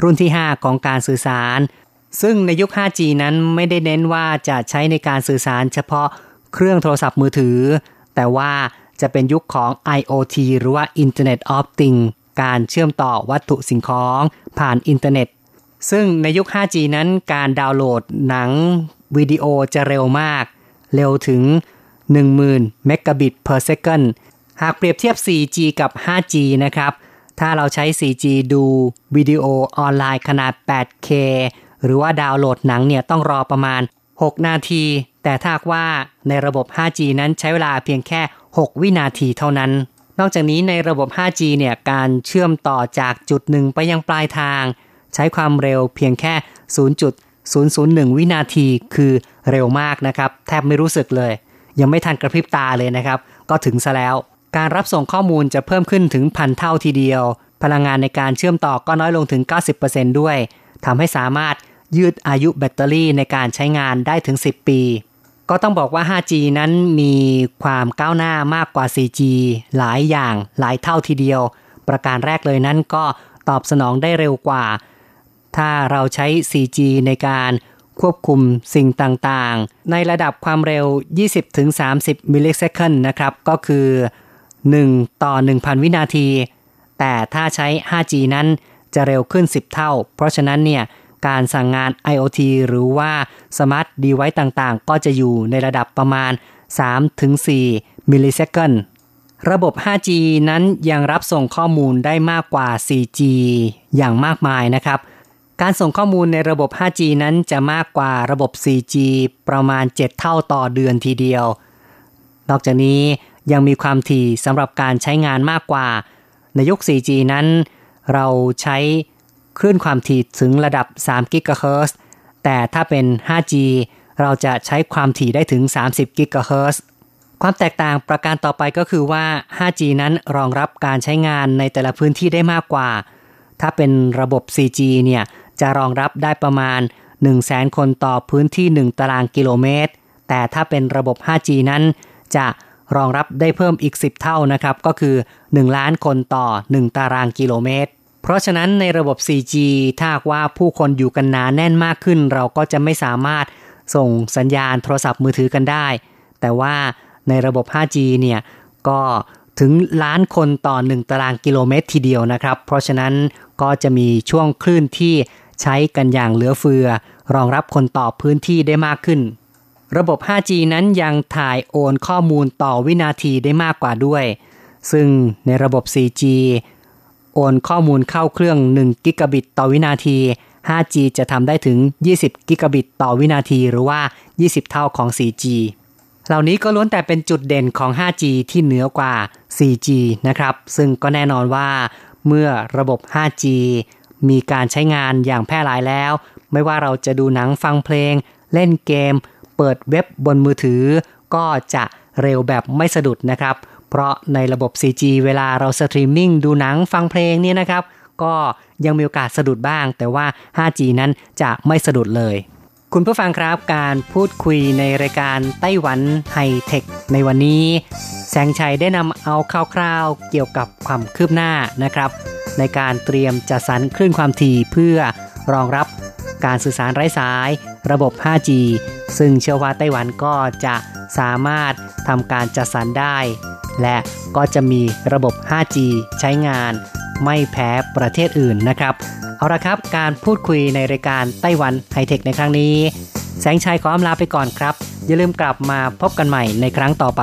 รุ่นที่ 5 ของการสื่อสาร ซึ่งในยุค 5G นั้นไม่ได้เน้นว่าจะใช้ในการสื่อสารเฉพาะเครื่องโทรศัพท์มือถือ แต่ว่าจะเป็นยุคของ IoT หรือว่า Internet of Things การเชื่อมต่อวัตถุสิ่งของผ่านอินเทอร์เน็ต ซึ่งในยุค 5G นั้นการดาวน์โหลดหนังวิดีโอจะเร็วมาก เร็วถึง 10,000 เมกะบิต per second หากเปรียบเทียบ 4G กับ 5G นะครับ ถ้าเราใช้ 4G ดูวิดีโอออนไลน์ขนาด 8K หรือว่าดาวน์โหลดหนังเนี่ยต้องรอประมาณ 6 นาที แต่ถ้าว่าในระบบ 5G นั้นใช้เวลาเพียงแค่ 6 วินาทีเท่านั้น นอกจากนี้ในระบบ 5G เนี่ยการเชื่อมต่อจากจุดหนึ่งไปยังปลายทาง ใช้ความเร็วเพียงแค่ 0.001 วินาทีคือเร็วมากนะครับ แทบไม่รู้สึกเลย ยังไม่ทันกระพริบตาเลยนะครับ ก็ถึงซะแล้ว การรับส่งข้อมูลจะเพิ่มขึ้นถึงพันเท่าทีเดียว พลังงานในการเชื่อมต่อก็น้อยลงถึง 90%ด้วยทำให้สามารถยืดอายุแบตเตอรี่ในการใช้งานได้ถึง 10 ปี ก็ต้องบอกว่า 5G นั้นมีความก้าวหน้ามากกว่า 4G หลายอย่างหลายเท่าทีเดียว ประการแรกเลยนั้นก็ตอบสนองได้เร็วกว่า ถ้าเราใช้ 4G ในการควบคุมสิ่งต่างๆ ในระดับความเร็ว 20-30 มิลลิเซคันนะครับ ก็คือ 1 ต่อ 1,000 วินาที แต่ถ้าใช้ 5G นั้นจะเร็วขึ้น 10 เท่า เพราะฉะนั้นเนี่ยการสั่งงาน IoT หรือว่า Smart Device ต่างๆ ก็จะอยู่ในระดับประมาณ 3-4 มิลลิเซคันระบบ 5G นั้นยังรับส่งข้อมูลได้มากกว่า 4G อย่างมากมายนะครับ การส่งข้อมูลในระบบ 5G นั้นจะมากกว่าระบบ 4G ประมาณ 7 เท่าต่อเดือนทีเดียว นอกจากนี้ ยังมีความถี่สำหรับการใช้งานมากกว่า ในยุค 4G นั้น เราใช้คลื่นความถี่ถึงระดับ3กิกะเฮิรตซ์แต่ถ้าเป็น 5G เราจะใช้ความถี่ได้ถึง 30กิกะเฮิรตซ์ความแตกต่างประการต่อไปก็คือว่า 5G นั้นรองรับการใช้งานในแต่ละพื้นที่ได้มากกว่า ถ้าเป็นระบบ 4G เนี่ยจะรองรับได้ประมาณ 100,000คนต่อพื้นที่ 1 ตารางกิโลเมตร แต่ถ้าเป็นระบบ 5G นั้นจะ รองรับได้เพิ่มอีก 10 เท่านะครับ ก็คือ 1 ล้านคนต่อ 1 ตารางกิโลเมตร เพราะฉะนั้นในระบบ 4G ถ้าว่าผู้คนอยู่กันหนาแน่นมากขึ้น เราก็จะไม่สามารถส่งสัญญาณโทรศัพท์มือถือกันได้ แต่ว่าในระบบ 5G เนี่ยก็ถึงล้านคนต่อ 1 ตารางกิโลเมตรทีเดียวนะครับ เพราะฉะนั้นก็จะมีช่วงคลื่นที่ใช้กันอย่างเหลือเฟือ รองรับคนต่อพื้นที่ได้มากขึ้น ระบบ 5G นั้นยังถ่ายโอนข้อมูลต่อวินาทีได้มากกว่าด้วย ซึ่งในระบบ 4G โอนข้อมูลเข้าเครื่อง 1 กิกะบิตต่อวินาที 5G จะทำได้ถึง 20 กิกะบิตต่อวินาที หรือว่า 20 เท่าของ 4G เหล่านี้ก็ล้วนแต่เป็นจุดเด่นของ 5G ที่เหนือกว่า 4G นะครับ ซึ่งก็แน่นอนว่าเมื่อระบบ 5G มีการใช้งานอย่างแพร่หลายแล้ว ไม่ว่าเราจะดูหนังฟังเพลง เล่นเกม เปิดเว็บบนมือถือ ก็จะเร็วแบบไม่สะดุดนะครับ เพราะในระบบ 4G เวลาเราสตรีมมิ่งดูหนังฟังเพลงเนี่ยนะครับ ก็ยังมีโอกาสสะดุดบ้าง แต่ว่า 5G นั้นจะไม่สะดุดเลย คุณผู้ฟังครับการพูดคุยในรายการไต้หวันไฮเทคในวันนี้ แสงชัยได้นำเอาคร่าวๆเกี่ยวกับความคืบหน้านะครับ ในการเตรียมจัดสรรคลื่นความถี่เพื่อรองรับการสื่อสารไร้สาย ระบบ 5G ซึ่งเชื่อว่าไต้หวันก็จะสามารถทำการจัดสรรได้ และก็จะมีระบบ 5G ใช้งานไม่แพ้ประเทศอื่นนะครับ เอาละครับ การพูดคุยในรายการไต้หวันไฮเทคในครั้งนี้ แสงชัยขออำลาไปก่อนครับ อย่าลืมกลับมาพบกันใหม่ในครั้งต่อไป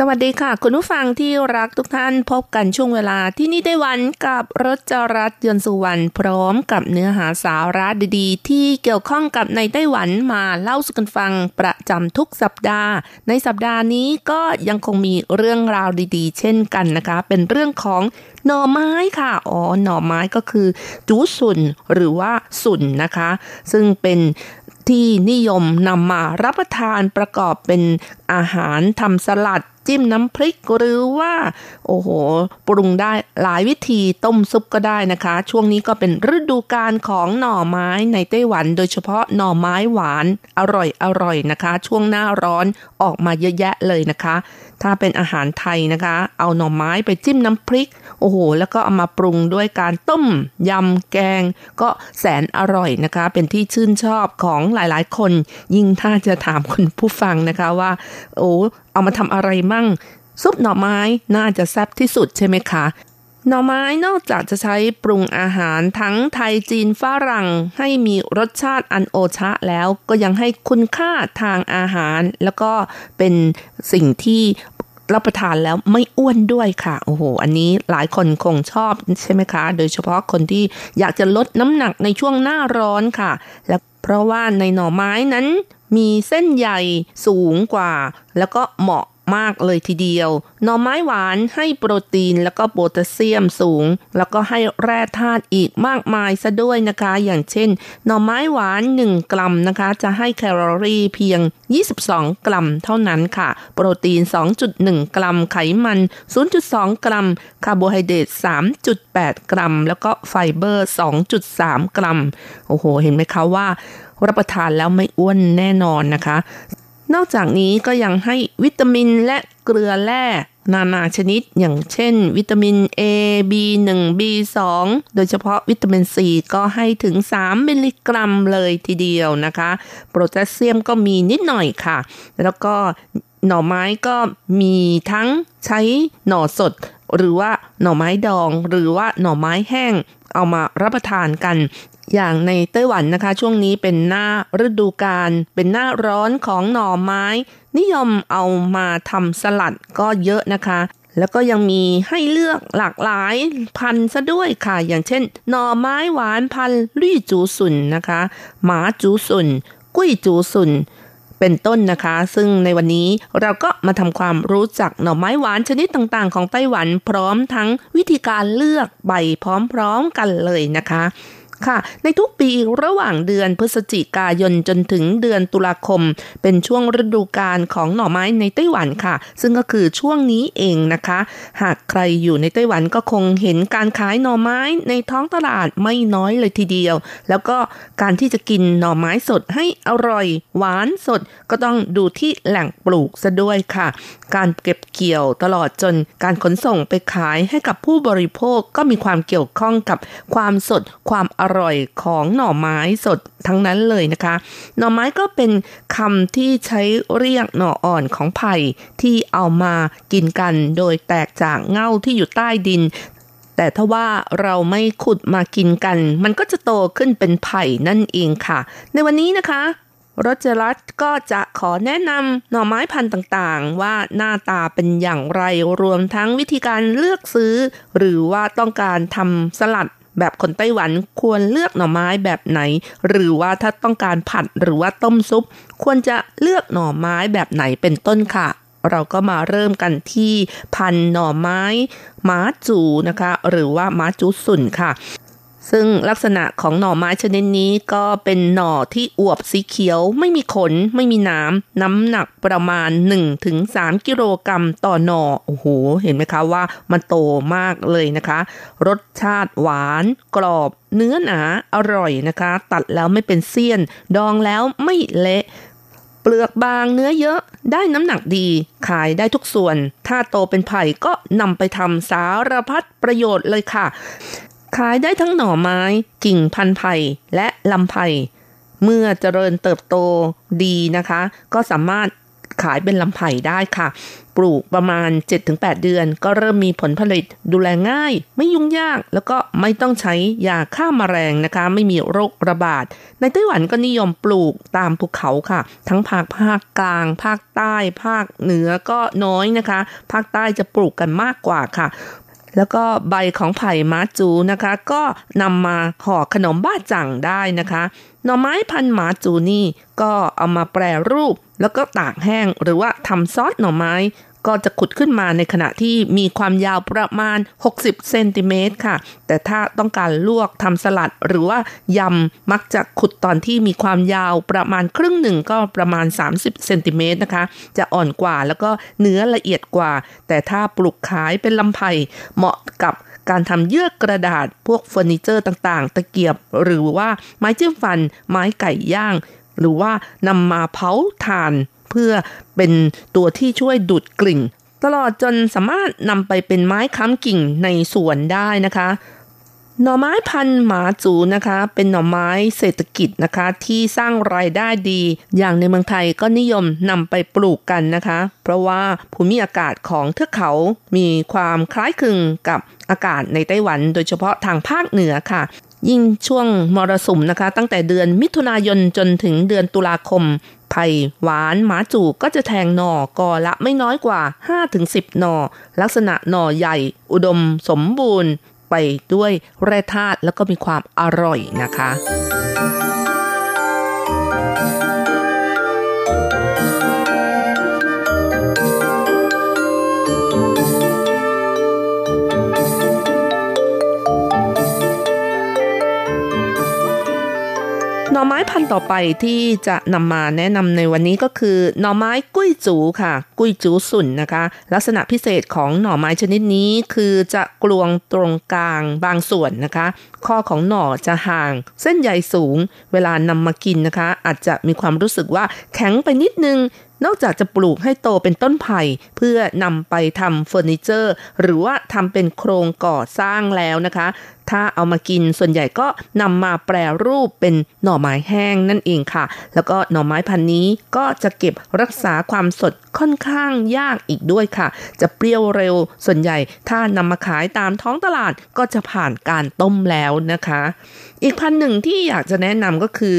สวัสดีค่ะ คุณผู้ฟังที่รักทุกท่านพบกันช่วงเวลาที่นี่ได้วันกับรถจรัสยนสุวรรณพร้อมกับเนื้อหาสาระดีๆ ที่เกี่ยวข้องกับในไต้หวันมาเล่าสู่กันฟังประจำทุกสัปดาห์ ในสัปดาห์นี้ก็ยังคงมีเรื่องราวดีๆ เช่นกันนะคะ เป็นเรื่องของหน่อไม้ค่ะ อ๋อ หน่อไม้ก็คือจูสุนหรือว่าสุนนะคะ ซึ่งเป็น ที่นิยมนำมารับประทานประกอบเป็นอาหารทำสลัดจิ้มน้ำพริกหรือว่า โอ้โห ปรุงได้หลายวิธีต้มซุปก็ได้นะคะ ช่วงนี้ก็เป็นฤดูกาลของหน่อไม้ในไต้หวัน โดยเฉพาะหน่อไม้หวานอร่อยอร่อยนะคะ ช่วงหน้าร้อนออกมาเยอะแยะเลยนะคะ ถ้าเป็นอาหารไทยนะคะ เอาหน่อไม้ไปจิ้มน้ำพริก โอ้โห แล้วก็เอามาปรุงด้วยการต้มยำแกง ก็แสนอร่อยนะคะ เป็นที่ชื่นชอบของหลายๆ คน ยิ่งถ้าจะถามคุณผู้ฟังนะคะว่า โอ้เอามาทำอะไรมั่ง ซุปหน่อไม้น่าจะแซ่บที่สุดใช่ไหมคะหน่อไม้นอกจากจะใช้ปรุงอาหารทั้งไทยจีนฝรั่งให้มีรสชาติอันโอชะแล้วก็ยังให้คุณค่าทางอาหาร แล้วก็เป็นสิ่งที่ รับประทานแล้วไม่อ้วนด้วยค่ะ โอ้โห อันนี้หลายคนคงชอบใช่ไหมคะ โดยเฉพาะคนที่อยากจะลดน้ำหนักในช่วงหน้าร้อนค่ะ และเพราะว่าในหน่อไม้นั้นมีเส้นใหญ่สูงกว่า แล้วก็เหมาะ มากเลยทีเดียว หน่อไม้หวานให้โปรตีนแล้วก็โพแทสเซียมสูง แล้วก็ให้แร่ธาตุอีกมากมายซะด้วยนะคะ อย่างเช่น หน่อไม้หวาน 1 กรัมนะคะ จะให้แคลอรี่เพียง 22 กรัมเท่านั้นค่ะ โปรตีน 2.1 กรัม ไขมัน 0.2 กรัม คาร์โบไฮเดรต 3.8 กรัม แล้วก็ไฟเบอร์ 2.3 กรัม โอ้โห เห็นไหมคะว่ารับประทานแล้วไม่อ้วนแน่นอนนะคะ นอกจากนี้ก็ยังให้วิตามินและเกลือแร่นานาชนิดอย่างเช่น วิตามิน A B1 B2 โดยเฉพาะวิตามิน C ก็ให้ถึง 3 มิลลิกรัมเลยทีเดียวนะคะโพแทสเซียมก็มีนิดหน่อยค่ะ แล้วก็หน่อไม้ก็มีทั้งใช้หน่อสด หรือว่าหน่อไม้ดอง หรือว่าหน่อไม้แห้งเอามารับประทานกัน อย่างในไต้หวันนะคะ ช่วงนี้เป็นหน้าฤดูกาลเป็นหน้าร้อนของหน่อไม้ นิยมเอามาทำสลัดก็เยอะนะคะ แล้วก็ยังมีให้เลือกหลากหลายพันธุ์ซะด้วยค่ะ อย่างเช่น หน่อไม้หวานพันธุ์ลี่จูสุนนะคะ หมาจูสุนกุ้ยจูสุนเป็นต้นนะคะ ซึ่งในวันนี้เราก็มาทำความรู้จักหน่อไม้หวานชนิดต่างๆ ของไต้หวันพร้อมทั้งวิธีการเลือกใบพร้อมๆกันเลยนะคะ ค่ะ ในทุกปีระหว่างเดือนพฤศจิกายนจนถึงเดือนตุลาคม เป็นช่วงฤดูกาลของหน่อไม้ในไต้หวันค่ะ ซึ่งก็คือช่วงนี้เองนะคะ หากใครอยู่ในไต้หวันก็คงเห็นการขายหน่อไม้ในท้องตลาดไม่น้อยเลยทีเดียว แล้วก็การที่จะกินหน่อไม้สดให้อร่อย หวานสดก็ต้องดูที่แหล่งปลูกซะด้วยค่ะ การเก็บเกี่ยวตลอดจนการขนส่งไปขายให้กับผู้บริโภคก็มีความเกี่ยวข้องกับความสดความอร่อยของหน่อไม้สดทั้งนั้นเลยนะคะ หน่อไม้ก็เป็นคำที่ใช้เรียกหน่ออ่อนของไผ่ที่เอามากินกันโดยแตกจากเง่าที่อยู่ใต้ดินแต่ถ้าว่าเราไม่ขุดมากินกัน มันก็จะโตขึ้นเป็นไผ่นั่นเองค่ะ ในวันนี้นะคะรจรัสก็จะขอแนะนำหน่อไม้พันธุ์ต่างๆ ว่าหน้าตาเป็นอย่างไรรวมทั้งวิธีการเลือกซื้อ หรือว่าต้องการทำสลัด แบบคนไต้หวันควรเลือกหน่อไม้แบบไหน หรือว่าถ้าต้องการผัดหรือว่าต้มซุป ควรจะเลือกหน่อไม้แบบไหนเป็นต้นค่ะ เราก็มาเริ่มกันที่พันหน่อไม้หมาจูนะคะ หรือว่าหมาจูสุนค่ะ ซึ่งลักษณะของหน่อไม้ชนิดนี้ก็เป็นหน่อที่อวบสีเขียว ไม่มีขน ไม่มีน้ำ น้ำหนักประมาณ 1-3 กิโลกรัมต่อหน่อ โอ้โห เห็นไหมคะว่ามันโตมากเลยนะคะ รสชาติหวาน กรอบ เนื้อหนา อร่อยนะคะ ตัดแล้วไม่เป็นเสี้ยน ดองแล้วไม่เละเปลือกบางเนื้อเยอะได้น้ำหนักดี ขายได้ทุกส่วน ถ้าโตเป็นไผ่ก็นำไปทำสารพัดประโยชน์เลยค่ะ ขายได้ทั้งหน่อไม้ กิ่งพันไผ่และลำไผ่เมื่อเจริญเติบโตดีนะคะ ก็สามารถขายเป็นลำไผ่ได้ค่ะ ปลูกประมาณ 7-8 เดือน ก็เริ่มมีผลผลิตดูแลง่าย ไม่ยุ่งยาก แล้วก็ไม่ต้องใช้ยาฆ่ามาแมลงนะคะ ไม่มีโรคระบาด ในไต้หวันก็นิยมปลูกตามภูเขาค่ะ ทั้งภาคภาคกลาง ภาคใต้ ภาคเหนือก็น้อยนะคะ ภาคใต้จะปลูกกันมากกว่าค่ะ แล้วก็ใบของไผ่ม้าจูนะคะ ก็นำมาห่อขนมบ้าจังได้นะคะ หน่อไม้พันหมาจูนี่ก็เอามาแปรรูป แล้วก็ตากแห้งหรือว่าทำซอสหน่อไม้ ก็จะขุดขึ้นมาในขณะที่มีความยาวประมาณ 60 เซนติเมตรค่ะ แต่ถ้าต้องการลวกทำสลัดหรือว่ายำมักจะขุดตอนที่มีความยาวประมาณครึ่งหนึ่งก็ประมาณ 30 เซนติเมตรนะคะ จะอ่อนกว่าแล้วก็เนื้อละเอียดกว่า แต่ถ้าปลูกขายเป็นลำไผ่เหมาะกับการทำเยื่อกระดาษพวกเฟอร์นิเจอร์ต่างๆ ตะเกียบหรือว่าไม้จิ้มฟัน ไม้ไก่ย่าง หรือว่านำมาเผาถ่าน เพื่อเป็นตัวที่ช่วยดูดกลิ่น ตลอดจนสามารถนำไปเป็นไม้ค้ำกิ่งในสวนได้นะคะหน่อไม้พันหมาจูนะคะ เป็นหน่อไม้เศรษฐกิจนะคะ ที่สร้างรายได้ดี อย่างในเมืองไทยก็นิยมนำไปปลูกกันนะคะ เพราะว่าภูมิอากาศของเทือกเขามีความคล้ายคลึงกับอากาศในไต้หวัน โดยเฉพาะทางภาคเหนือค่ะ ยิ่งช่วงมรสุมนะคะ ตั้งแต่เดือนมิถุนายนจนถึงเดือนตุลาคม ไผ่หวานหมาจูก็จะแทงหน่อกอละไม่น้อยกว่า 5-10 หน่อ ลักษณะหน่อใหญ่ อุดมสมบูรณ์ ไปด้วยแร่ธาตุแล้วก็มีความอร่อยนะคะ น่อไม้พันธุ์ต่อไปที่จะนำมาแนะนำในวันนี้ก็คือหน่อไม้กุ้ยจูค่ะ กุ้ยจูสุนนะคะ ลักษณะพิเศษของหน่อไม้ชนิดนี้คือจะกลวงตรงกลางบางส่วนนะคะ ข้อของหน่อจะห่าง เส้นใยสูง เวลานำมากินนะคะ อาจจะมีความรู้สึกว่าแข็งไปนิดนึง นอกจากจะปลูกให้โตเป็นต้นไผ่เพื่อนำไปทำเฟอร์นิเจอร์ หรือว่าทำเป็นโครงก่อสร้างแล้วนะคะ ถ้าเอามากินส่วนใหญ่ก็นำมาแปรรูปเป็นหน่อไม้แห้งนั่นเองค่ะ แล้วก็หน่อไม้พันนี้ก็จะเก็บรักษาความสดค่อนข้างยากอีกด้วยค่ะ จะเปรี้ยวเร็วส่วนใหญ่ถ้านำมาขายตามท้องตลาดก็จะผ่านการต้มแล้วนะคะ อีกพันหนึ่งที่อยากจะแนะนำก็คือ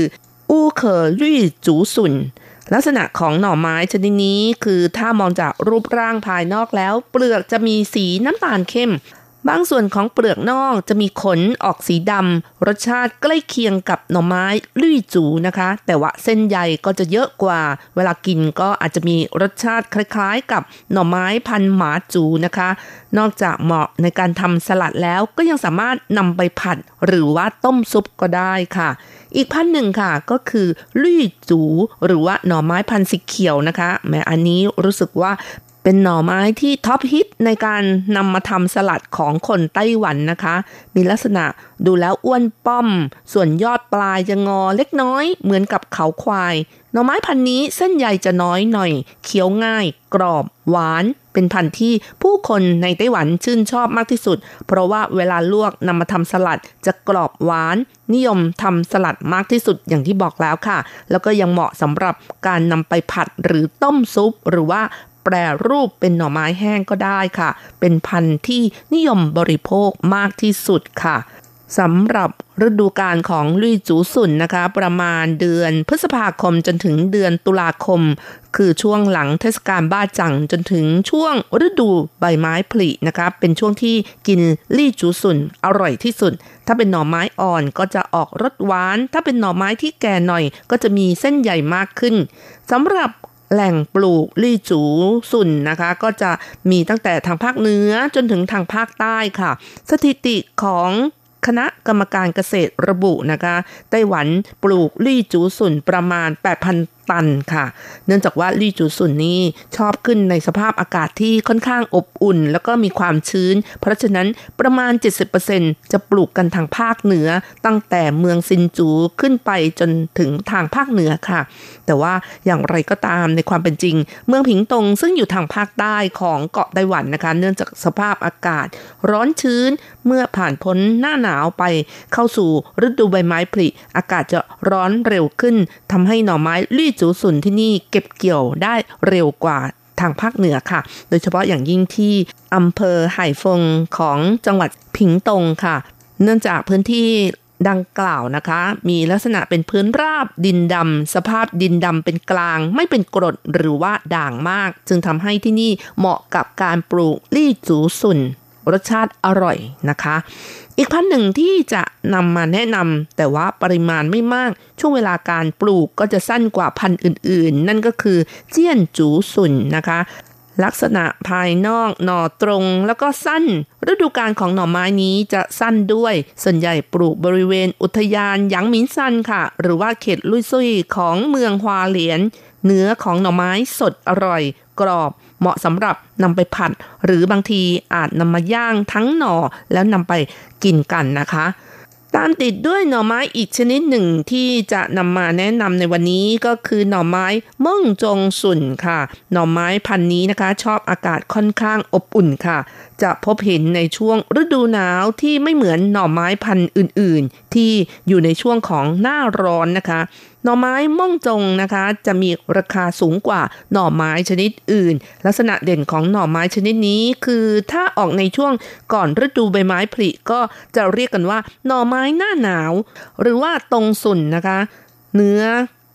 อูเคอรี่จูสุน ลักษณะของหน่อไม้ชนิดนี้คือถ้ามองจากรูปร่างภายนอกแล้ว เปลือกจะมีสีน้ำตาลเข้ม บางส่วนของเปลือกนอกจะมีขนออกสีดำรสชาติใกล้เคียงกับหน่อไม้ลุยจูนะคะ แต่ว่าเส้นใยก็จะเยอะกว่า เวลากินก็อาจจะมีรสชาติคล้ายๆ กับหน่อไม้พันหมาจูนะคะ นอกจากเหมาะในการทำสลัดแล้วก็ยังสามารถนำไปผัด หรือว่าต้มซุปก็ได้ค่ะ อีกพันหนึ่งค่ะก็คือลุยจูหรือว่าหน่อไม้พันธุ์สีเขียวนะคะ แม้อันนี้รู้สึกว่า เป็นหน่อไม้ที่ท็อปฮิตในการนำมาทำสลัดของคนไต้หวันนะคะ มีลักษณะดูแล้วอ้วนป้อม ส่วนยอดปลายจะงอเล็กน้อยเหมือนกับเขาควาย หน่อไม้พันนี้เส้นใยจะน้อยหน่อย เคี้ยวง่าย กรอบ หวาน เป็นพันธุ์ที่ผู้คนในไต้หวันชื่นชอบมากที่สุด เพราะว่าเวลาลวกนำมาทำสลัดจะกรอบหวาน นิยมทำสลัดมากที่สุดอย่างที่บอกแล้วค่ะ แล้วก็ยังเหมาะสำหรับการนำไปผัดหรือต้มซุป หรือว่า รรูปเป็นหน่อไม้แห้งก็ได้ค่ะ เป็นพันธุ์ที่นิยมบริโภคมากที่สุดค่ะสำหรับฤดูกาลของลุยจูสุนนะคะ ประมาณเดือนพฤษภาคมจนถึงเดือนตุลาคม คือช่วงหลังเทศกาลบ้าจังจนถึงช่วงฤดูใบไม้ผลินะคะ เป็นช่วงที่กินลี่จูสุนอร่อยที่สุด ถ้าเป็นหน่อไม้อ่อนก็จะออกรสหวาน ถ้าเป็นหน่อไม้ที่แก่หน่อยก็จะมีเส้นใหญ่มากขึ้นสำหรับ แหล่งปลูกลี่จูสุนนะคะ ก็จะมีตั้งแต่ทางภาคเหนือจนถึงทางภาคใต้ค่ะ สถิติของคณะกรรมการเกษตรระบุนะคะ ไต้หวันปลูกลี่จูสุนประมาณ 8,000 ตันค่ะ เนื่องจากว่าลี่จูสุนนี้ชอบขึ้นในสภาพอากาศที่ค่อนข้างอบอุ่น แล้วก็มีความชื้น เพราะฉะนั้นประมาณ 70%จะปลูกกันทางภาคเหนือ ตั้งแต่เมืองซินจูขึ้นไปจนถึงทางภาคเหนือค่ะ แต่ว่าอย่างไรก็ตามในความเป็นจริง เมืองผิงตงซึ่งอยู่ทางภาคใต้ของเกาะไต้หวันนะคะ เนื่องจากสภาพอากาศ ร้อนชื้นเมื่อผ่านพ้นหน้าหนาวไปเข้าสู่ฤดูใบไม้ผลิอากาศจะร้อนเร็วขึ้นทำให้หน่อไม้ลี่จูสุนที่นี่เก็บเกี่ยวได้เร็วกว่าทางภาคเหนือค่ะ โดยเฉพาะอย่างยิ่งที่อำเภอไห่ฟงของจังหวัดผิงตงค่ะ เนื่องจากพื้นที่ดังกล่าวนะคะ มีลักษณะเป็นพื้นราบดินดำสภาพดินดำเป็นกลาง ไม่เป็นกรดหรือว่าด่างมาก จึงทำให้ที่นี่เหมาะกับการปลูกลี่จูสุนรสชาติอร่อยนะคะ อีกพันธุ์หนึ่งที่จะนำมาแนะนำแต่ว่าปริมาณไม่มาก ช่วงเวลาการปลูกก็จะสั้นกว่าพันธุ์อื่น ๆ นั่นก็คือเจี้ยนจูสุนนะคะ ลักษณะภายนอกหน่อตรงแล้วก็สั้น ฤดูกาลของหน่อไม้นี้จะสั้นด้วย ส่วนใหญ่ปลูกบริเวณอุทยานหยางหมินซันค่ะ หรือว่าเขตลุยซุยของเมืองฮวาเหลียนเนื้อของหน่อไม้สดอร่อย กรอบ เหมาะสำหรับนำไปผัด หรือบางทีอาจนำมาย่างทั้งหน่อแล้วนำไปกินกันนะคะตามติดด้วยหน่อไม้อีกชนิดหนึ่งที่จะนำมาแนะนำในวันนี้ก็คือหน่อไม้ม่งจงสุนค่ะ หน่อไม้พันนี้นะคะ ชอบอากาศค่อนข้างอบอุ่นค่ะ จะพบเห็นในช่วงฤดูหนาวที่ไม่เหมือนหน่อไม้พันธุ์อื่น ๆ ที่อยู่ในช่วงของหน้าร้อนนะคะหน่อไม้ม่องจงนะคะ จะมีราคาสูงกว่าหน่อไม้ชนิดอื่น ลักษณะเด่นของหน่อไม้ชนิดนี้คือถ้าออกในช่วงก่อนฤดูใบไม้ผลิก็จะเรียกกันว่า หน่อไม้หน้าหนาว หรือว่าตรงสุนนะคะ เนื้อ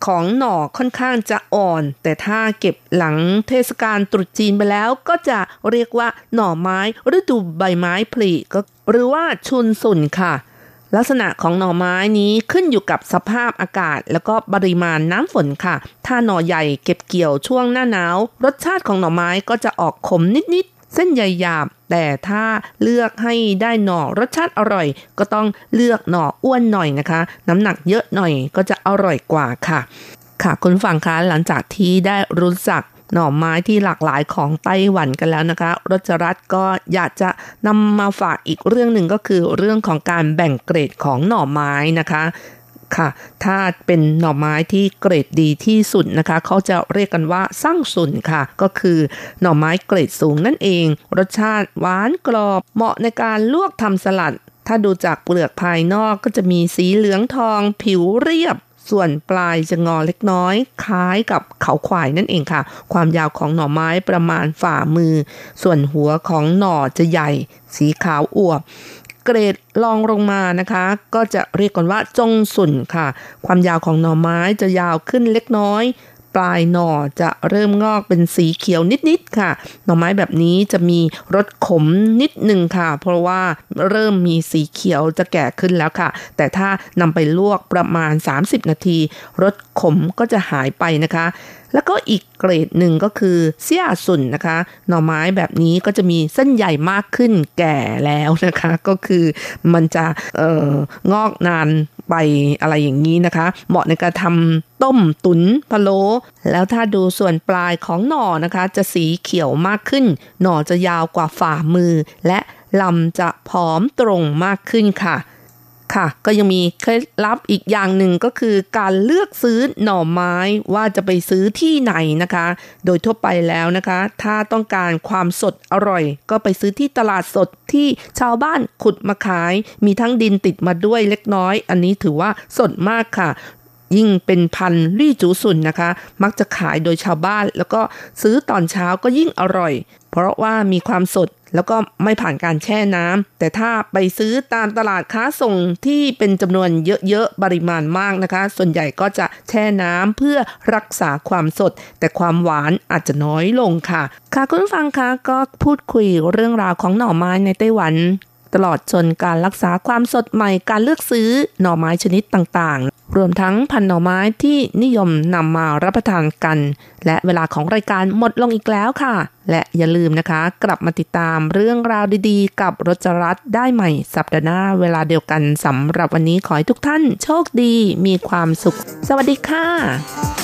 ของหน่อค่อนข้างจะอ่อน แต่ถ้าเก็บหลังเทศกาลตรุษจีนไปแล้วก็จะเรียกว่าหน่อไม้ฤดูใบไม้ผลิก็หรือว่าชุนสุนค่ะ ลักษณะของหน่อไม้นี้ขึ้นอยู่กับสภาพอากาศ แล้วก็ปริมาณน้ำฝนค่ะ ถ้าหน่อใหญ่เก็บเกี่ยวช่วงหน้าหนาว รสชาติของหน่อไม้ก็จะออกขมนิดๆ เส้นใหญ่ๆแต่ถ้าเลือกให้ได้หน่อรสชาติอร่อย ก็ต้องเลือกหน่ออ้วนหน่อยนะคะ น้ำหนักเยอะหน่อยก็จะอร่อยกว่าค่ะ ค่ะคุณฟังคะหลังจากที่ได้รู้จัก หน่อไม้ที่หลากหลายของไต้หวันกันแล้วนะคะรจรัตก็อยากจะนำมาฝากอีกเรื่องหนึ่งก็คือเรื่องของการแบ่งเกรดของหน่อไม้นะคะค่ะ ถ้าเป็นหน่อไม้ที่เกรดดีที่สุดนะคะ เขาจะเรียกกันว่าสร้างสุนค่ะ ก็คือหน่อไม้เกรดสูงนั่นเอง รสชาติหวานกรอบ เหมาะในการลวกทำสลัด ถ้าดูจากเปลือกภายนอกก็จะมีสีเหลืองทอง ผิวเรียบ ส่วนปลายจะงอเล็กน้อย คล้ายกับเขาควายนั่นเองค่ะ ความยาวของหน่อไม้ประมาณฝ่ามือ ส่วนหัวของหน่อจะใหญ่ สีขาวอวบเกรดลองลงมานะคะ ก็จะเรียกกันว่าจงสุนค่ะ ความยาวของหน่อไม้จะยาวขึ้นเล็กน้อย ปลายหน่อจะเริ่มงอกเป็นสีเขียวนิดๆค่ะ หน่อไม้แบบนี้จะมีรสขมนิดหนึ่งค่ะ เพราะว่าเริ่มมีสีเขียวจะแก่ขึ้นแล้วค่ะ แต่ถ้านำไปลวกประมาณ 30 นาที รสขมก็จะหายไปนะคะ แล้วก็อีกเกรดหนึ่งก็คือเสี่ยสุนนะคะ หน่อไม้แบบนี้ก็จะมีเส้นใหญ่มากขึ้นแก่แล้วนะคะ ก็คือมันจะเอ่องอกนาน ไปอะไรอย่างนี้นะคะ เหมาะในการทำต้มตุนพะโล้แล้วถ้าดูส่วนปลายของหน่อนะคะ จะสีเขียวมากขึ้น หน่อจะยาวกว่าฝ่ามือ และลำจะผอมตรงมากขึ้นค่ะ ค่ะ ก็ยังมีเคล็ดลับอีกอย่างหนึ่งก็คือการเลือกซื้อหน่อไม้ว่าจะไปซื้อที่ไหนนะคะ โดยทั่วไปแล้วนะคะ ถ้าต้องการความสดอร่อย ก็ไปซื้อที่ตลาดสดที่ชาวบ้านขุดมาขาย มีทั้งดินติดมาด้วยเล็กน้อย อันนี้ถือว่าสดมากค่ะยิ่งเป็นพันธุ์ลี่จูสุนนะคะ มักจะขายโดยชาวบ้าน แล้วก็ซื้อตอนเช้าก็ยิ่งอร่อย เพราะว่ามีความสด แล้วก็ไม่ผ่านการแช่น้ำแต่ถ้าไปซื้อตามตลาดค้าส่งที่เป็นจำนวนเยอะๆปริมาณมากนะคะ ส่วนใหญ่ก็จะแช่น้ำเพื่อรักษาความสด แต่ความหวานอาจจะน้อยลงค่ะ ค่ะคุณฟังคะก็พูดคุยเรื่องราวของหน่อไม้ในไต้หวัน ตลอดจนการรักษาความสดใหม่การเลือกซื้อหน่อไม้ชนิดต่างๆ รวมทั้งพันหน่อไม้ที่นิยมนำมารับประทานกัน และเวลาของรายการหมดลงอีกแล้วค่ะ และอย่าลืมนะคะ กลับมาติดตามเรื่องราวดีๆ กับรจรัสได้ใหม่สัปดาห์หน้าเวลาเดียวกันสำหรับวันนี้ขอให้ทุกท่านโชคดีมีความสุข สวัสดีค่ะ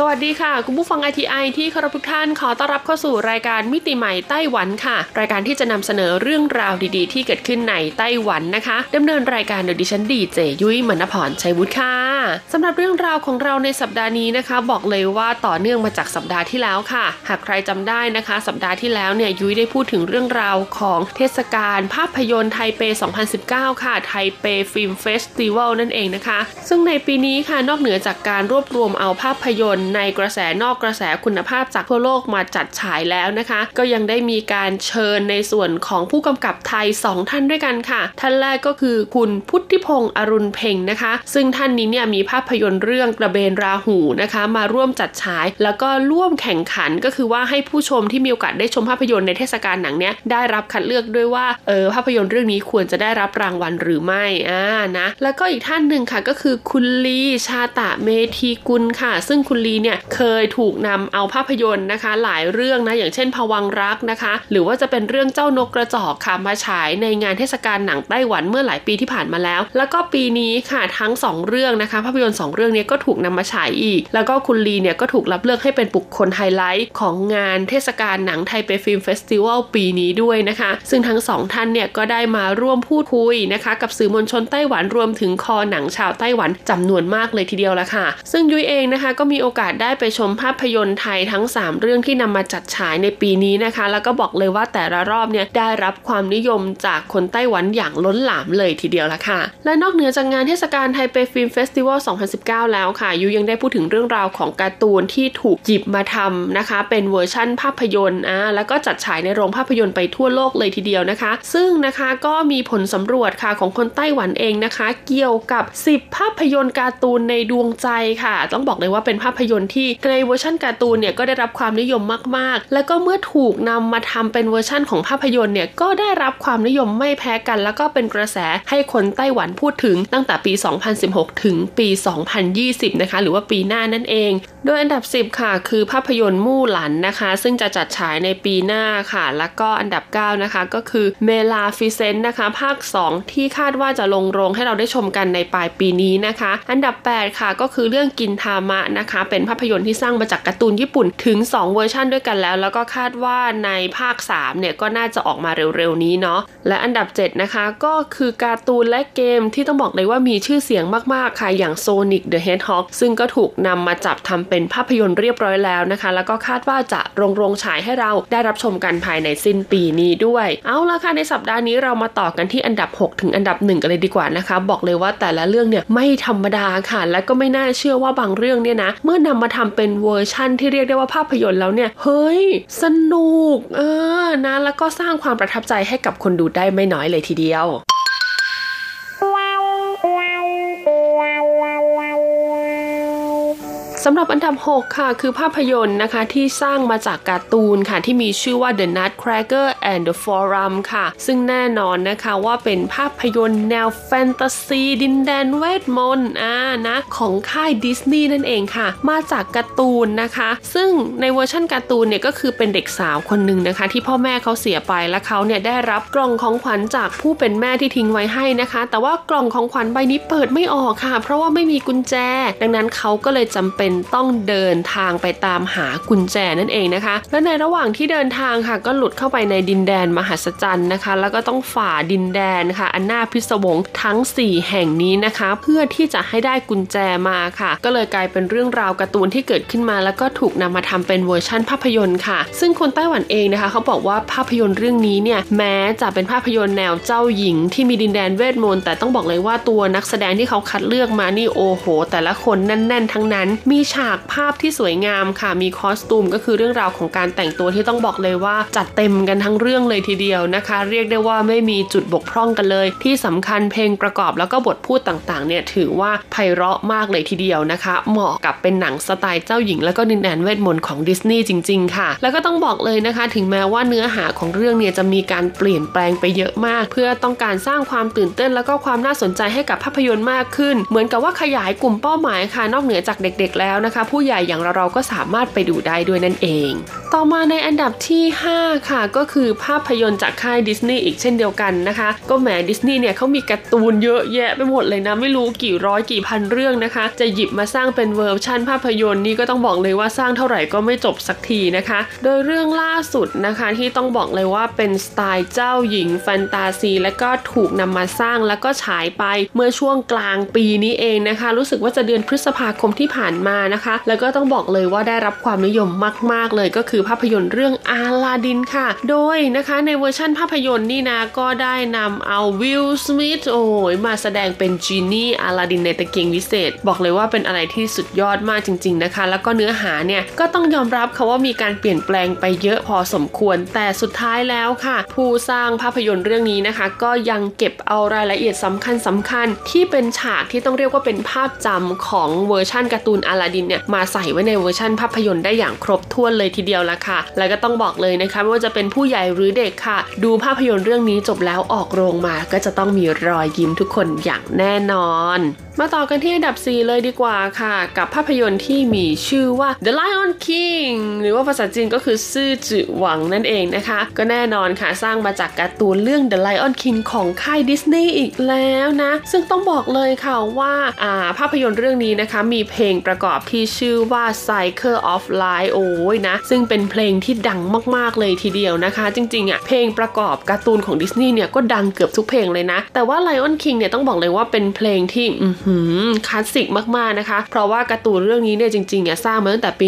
สวัสดีค่ะ คุณผู้ฟัง ITI ที่เคารพทุกท่านขอต้อนรับเข้าสู่รายการมิติใหม่ไต้หวันค่ะ รายการที่จะนำเสนอเรื่องราวดีๆ ที่เกิดขึ้นในไต้หวันนะคะดำเนินรายการโดยดิฉันดีเจยุ้ยมณพรชัยวุฒิค่ะสำหรับเรื่องราวของเราในสัปดาห์นี้นะคะ บอกเลยว่าต่อเนื่องมาจากสัปดาห์ที่แล้วค่ะ หากใครจำได้นะคะ สัปดาห์ที่แล้วเนี่ยยุ้ยได้พูดถึงเรื่องราวของเทศกาลภาพยนตร์ไทเป 2019 ค่ะ Taipei Film Festival นั่นเองนะคะ ซึ่งในปีนี้ค่ะนอกเหนือจากการรวบรวมเอาภาพยนตร์ในกระแสนอกกระแสคุณภาพจากทั่วโลกมาจัดฉายแล้วนะคะ ก็ยังได้มีการเชิญในส่วนของผู้กำกับไทย 2 ท่านด้วยกันค่ะ ท่านแรกก็คือคุณพุทธิพงษ์อรุณเพ็งนะคะ ซึ่งท่านนี้เนี่ยมีภาพยนตร์เรื่องกระเบนราหูนะคะ มาร่วมจัดฉาย แล้วก็ร่วมแข่งขันก็คือว่าให้ผู้ชมที่มีโอกาสได้ชมภาพยนตร์ในเทศกาลหนังเนี้ยได้รับคัดเลือกด้วยว่าเออภาพยนตร์เรื่องนี้ควรจะได้รับรางวัลหรือไม่อ่านะแล้วก็อีกท่านหนึ่งค่ะก็คือคุณลีชาตะเมธีกุลค่ะ ซึ่งคุณลีเนี่ยเคยถูกนำเอาภาพยนตร์นะคะ หลายเรื่องนะอย่างเช่นภวังค์รักนะคะ หรือว่าจะเป็นเรื่องเจ้านกกระจอกค่ะมาฉายในงานเทศกาลหนังไต้หวันเมื่อหลายปีที่ผ่านมาแล้ว แล้วก็ปีนี้ค่ะทั้ง 2 เรื่องนะคะ ภาพยนตร์2เรื่องนี้ก็ถูกนำมาฉายอีก แล้วก็คุณลีเนี่ยก็ถูกรับเลือกให้เป็นบุคคลไฮไลท์ของงานเทศกาลหนัง Taipei Film Festival ปีนี้ด้วยนะคะ ซึ่งทั้งสองท่านเนี่ยก็ได้มาร่วมพูดคุยนะคะ กับสื่อมวลชนไต้หวันรวมถึงคอหนังชาวไต้หวันจำนวนมากเลยทีเดียวละค่ะ ซึ่งยุ้ยเองนะคะก็มีโอกาสได้ไปชมภาพยนตร์ไทยทั้ง 3 เรื่องที่นำมาจัดฉายในปีนี้นะคะ แล้วก็บอกเลยว่าแต่ละรอบเนี่ยได้รับความนิยมจากคนไต้หวันอย่างล้นหลามเลยทีเดียวละค่ะ และนอกเหนือจากงานเทศกาล Taipei Film Festival 2019 แล้วค่ะยุ้ยยังได้พูดถึงเรื่องราวของการ์ตูนที่ถูกหยิบมาทำนะคะ เป็นเวอร์ชั่นภาพยนตร์อ่าแล้วก็จัดฉายในโรงภาพยนตร์ไปทั่วโลกเลยทีเดียวนะคะ ซึ่งนะคะก็มีผลสำรวจค่ะของคนไต้หวันเองนะคะ เกี่ยวกับ 10 ภาพยนตร์การ์ตูนในดวงใจค่ะ ต้องบอกเลยว่าเป็นภาพยนตร์ที่ในเวอร์ชันการ์ตูนเนี่ยก็ได้รับความนิยมมากๆ แล้วก็เมื่อถูกนำมาทำเป็นเวอร์ชั่นของภาพยนตร์เนี่ยก็ได้รับความนิยมไม่แพ้กัน แล้วก็เป็นกระแสให้คนไต้หวันพูดถึงตั้งแต่ปี 2016 ถึงปี 2020 นะคะ หรือว่าปีหน้านั่นเอง โดยอันดับ 10 ค่ะ คือภาพยนตร์มู่หลันนะคะ ซึ่งจะจัดฉายในปีหน้าค่ะ แล้วก็อันดับ 9 นะคะ ก็คือ Maleficent นะคะ ภาค 2 ที่คาดว่าจะลงโรงให้เราได้ชมกันในปลายปีนี้นะคะ อันดับ 8 ค่ะ ก็คือเรื่องกินทามะนะคะ เป็นภาพยนตร์ที่สร้างมาจากการ์ตูนญี่ปุ่นถึง 2 เวอร์ชันด้วยกันแล้ว แล้วก็คาดว่าในภาค 3 เนี่ยก็น่าจะออกมาเร็วๆนี้เนาะและอันดับ 7 นะคะ ก็คือการ์ตูนและเกมที่ต้องบอกเลยว่ามีชื่อเสียงมากๆค่ะอย่าง Sonic the Hedgehog ซึ่งก็ถูกนำมาจับทำเป็นภาพยนตร์เรียบร้อยแล้วนะคะ แล้วก็คาดว่าจะลงโรงฉายให้เราได้รับชมกันภายในสิ้นปีนี้ด้วย เอาละค่ะในสัปดาห์นี้เรามาต่อกันที่อันดับ 6 ถึงอันดับ 1 กันเลยดีกว่านะคะ บอกเลยว่าแต่ละเรื่องเนี่ยไม่ธรรมดาค่ะ และก็ไม่น่าเชื่อว่าบางเรื่องเนี่ยนะเมื่อนำมาทำเป็นเวอร์ชั่นที่เรียกได้ว่าภาพยนตร์แล้วเนี่ย เฮ้ย สนุก เออนะ แล้วก็สร้างความประทับใจให้กับคนดูได้ไม่น้อยเลยทีเดียว สำหรับอันดับ 6 ค่ะ คือภาพยนตร์นะคะที่สร้างมาจากการ์ตูนค่ะ ที่มีชื่อว่า The Nutcracker and the Forum ค่ะ ซึ่งแน่นอนนะคะว่าเป็นภาพยนตร์แนวแฟนตาซี ดินแดนเวทมนต์อ่านะของค่ายดิสนีย์นั่นเองค่ะ มาจากการ์ตูนนะคะ ซึ่งในเวอร์ชันการ์ตูนเนี่ยก็คือเป็นเด็กสาวคนหนึ่งนะคะ ที่พ่อแม่เขาเสียไปและเขาเนี่ยได้รับกล่องของขวัญจากผู้เป็นแม่ที่ทิ้งไว้ให้นะคะ แต่ว่ากล่องของขวัญใบนี้เปิดไม่ออกค่ะ เพราะว่าไม่มีกุญแจ ดังนั้นเขาก็เลยจำเป็นต้องเดินทางไปตามหากุญแจนั่นเองนะคะ และในระหว่างที่เดินทางค่ะ ก็หลุดเข้าไปในดินแดนมหัศจรรย์นะคะ แล้วก็ต้องฝ่าดินแดนค่ะ อันน่าพิศวงทั้ง 4 แห่งนี้นะคะ เพื่อที่จะให้ได้กุญแจมาค่ะ ก็เลยกลายเป็นเรื่องราวการ์ตูนที่เกิดขึ้นมา แล้วก็ถูกนำมาทำเป็นเวอร์ชั่นภาพยนตร์ค่ะ ซึ่งคนไต้หวันเองนะคะ เขาบอกว่าภาพยนตร์เรื่องนี้เนี่ยแม้จะเป็นภาพยนตร์แนวเจ้าหญิง ที่มีดินแดนเวทมนต์แต่ต้องบอกเลยว่าตัวนักแสดงที่เขาคัดเลือกมานี่โอ้โห แต่ละคนแน่น ๆ ทั้งนั้น มีฉากภาพที่สวยงามค่ะ มี costume ก็คือเรื่องราวของการแต่งตัวที่ต้องบอกเลยว่าจัดเต็มกันทั้งเรื่องเลยทีเดียวนะคะ เรียกได้ว่าไม่มีจุดบกพร่องกันเลย ที่สำคัญเพลงประกอบแล้วก็บทพูดต่างๆเนี่ยถือว่าไพเราะมากเลยทีเดียวนะคะ เหมาะกับเป็นหนังสไตล์เจ้าหญิง แล้วก็ดินแดนเวทมนต์ของดิสนีย์จริง ๆ ค่ะ แล้วก็ต้องบอกเลยนะคะ ถึงแม้ว่าเนื้อหาของเรื่องเนี่ยจะมีการเปลี่ยนแปลงไปเยอะมาก เพื่อต้องการสร้างความตื่นเต้น แล้วก็ความน่าสนใจให้กับภาพยนตร์มากขึ้น เหมือนกับว่าขยายกลุ่มเป้าหมายค่ะนอกเหนือจากเด็ก ๆ แล้วล้วนะคะ ผู้ใหญ่อย่างเราเราก็สามารถไปดูได้ด้วยนั่นเอง ต่อมาในอันดับที่ 5 ค่ะ ก็คือภาพยนตร์จากค่ายดิสนีย์อีกเช่นเดียวกันนะคะ ก็แหมดิสนีย์เนี่ยเขามีการ์ตูนเยอะแยะไปหมดเลยนะ ไม่รู้กี่ร้อยกี่พันเรื่องนะคะ จะหยิบมาสร้างเป็นเวอร์ชันภาพยนตร์นี่ก็ต้องบอกเลยว่าสร้างเท่าไหร่ก็ไม่จบสักทีนะคะ โดยเรื่องล่าสุดนะคะที่ต้องบอกเลยว่าเป็นสไตล์เจ้าหญิงแฟนตาซี และก็ถูกนำมาสร้างแล้วก็ฉายไปเมื่อช่วงกลางปีนี้เองนะคะ รู้สึกว่าจะเดือนพฤษภาคมที่ผ่านมานะคะ แล้วก็ต้องบอกเลยว่าได้รับความนิยมมาก ๆ เลยก็คือภาพยนตร์เรื่องอาลาดินค่ะ โดยนะคะในเวอร์ชั่นภาพยนตร์นี่นะก็ได้นำเอาวิลสมิธโอ้ยมาแสดงเป็น Genie อาลาดินในตะเกียงวิเศษ บอกเลยว่าเป็นอะไรที่สุดยอดมากจริง ๆนะคะ แล้วก็เนื้อหาเนี่ยก็ต้องยอมรับค่ะว่ามีการเปลี่ยนแปลงไปเยอะพอสมควร แต่สุดท้ายแล้วค่ะ ผู้สร้างภาพยนตร์เรื่องนี้นะคะ ก็ยังเก็บเอารายละเอียดสำคัญสำคัญที่เป็นฉากที่ต้องเรียกว่าเป็นภาพจำของเวอร์ชั่นการ์ตูนอาลาดินเนี่ยมาใส่ไว้ในเวอร์ชั่นภาพยนตร์ได้อย่างครบถ้วนเลยทีเดียวละค่ะ แล้วก็ต้องบอกเลยนะคะไม่ว่าจะเป็นผู้ใหญ่หรือเด็กค่ะ ดูภาพยนตร์เรื่องนี้จบแล้วออกโรงมาก็จะต้องมีรอยยิ้มทุกคนอย่างแน่นอน มาต่อกันที่อันดับ 4 เลยดีกว่าค่ะ กับภาพยนตร์ที่มีชื่อว่า The Lion King หรือว่าภาษาจีนก็คือซื่อจื่อหวังนั่นเองนะคะ ก็แน่นอนค่ะสร้างมาจากการ์ตูนเรื่อง The Lion King ของค่ายดิสนีย์อีกแล้วนะ ซึ่งต้องบอกเลยค่ะว่าาภาพยนตร์เรื่องนี้นะคะ มีเพลงประกอบที่ชื่อว่า Cycle of Life โอ้ยนะ ซึ่งเป็นเพลงที่ดังมากๆเลยทีเดียวนะคะ จริงๆอะเพลงประกอบการ์ตูนของดิสนีย์เนี่ยก็ดังเกือบทุกเพลงเลยนะ แต่ว่า Lion King เนี่ยต้องบอกเลยว่าเป็นเพลงที่คลาสสิกมากๆนะคะ เพราะว่าการ์ตูนเรื่องนี้เนี่ยจริงๆเนี่ยสร้างมาตั้งแต่ปี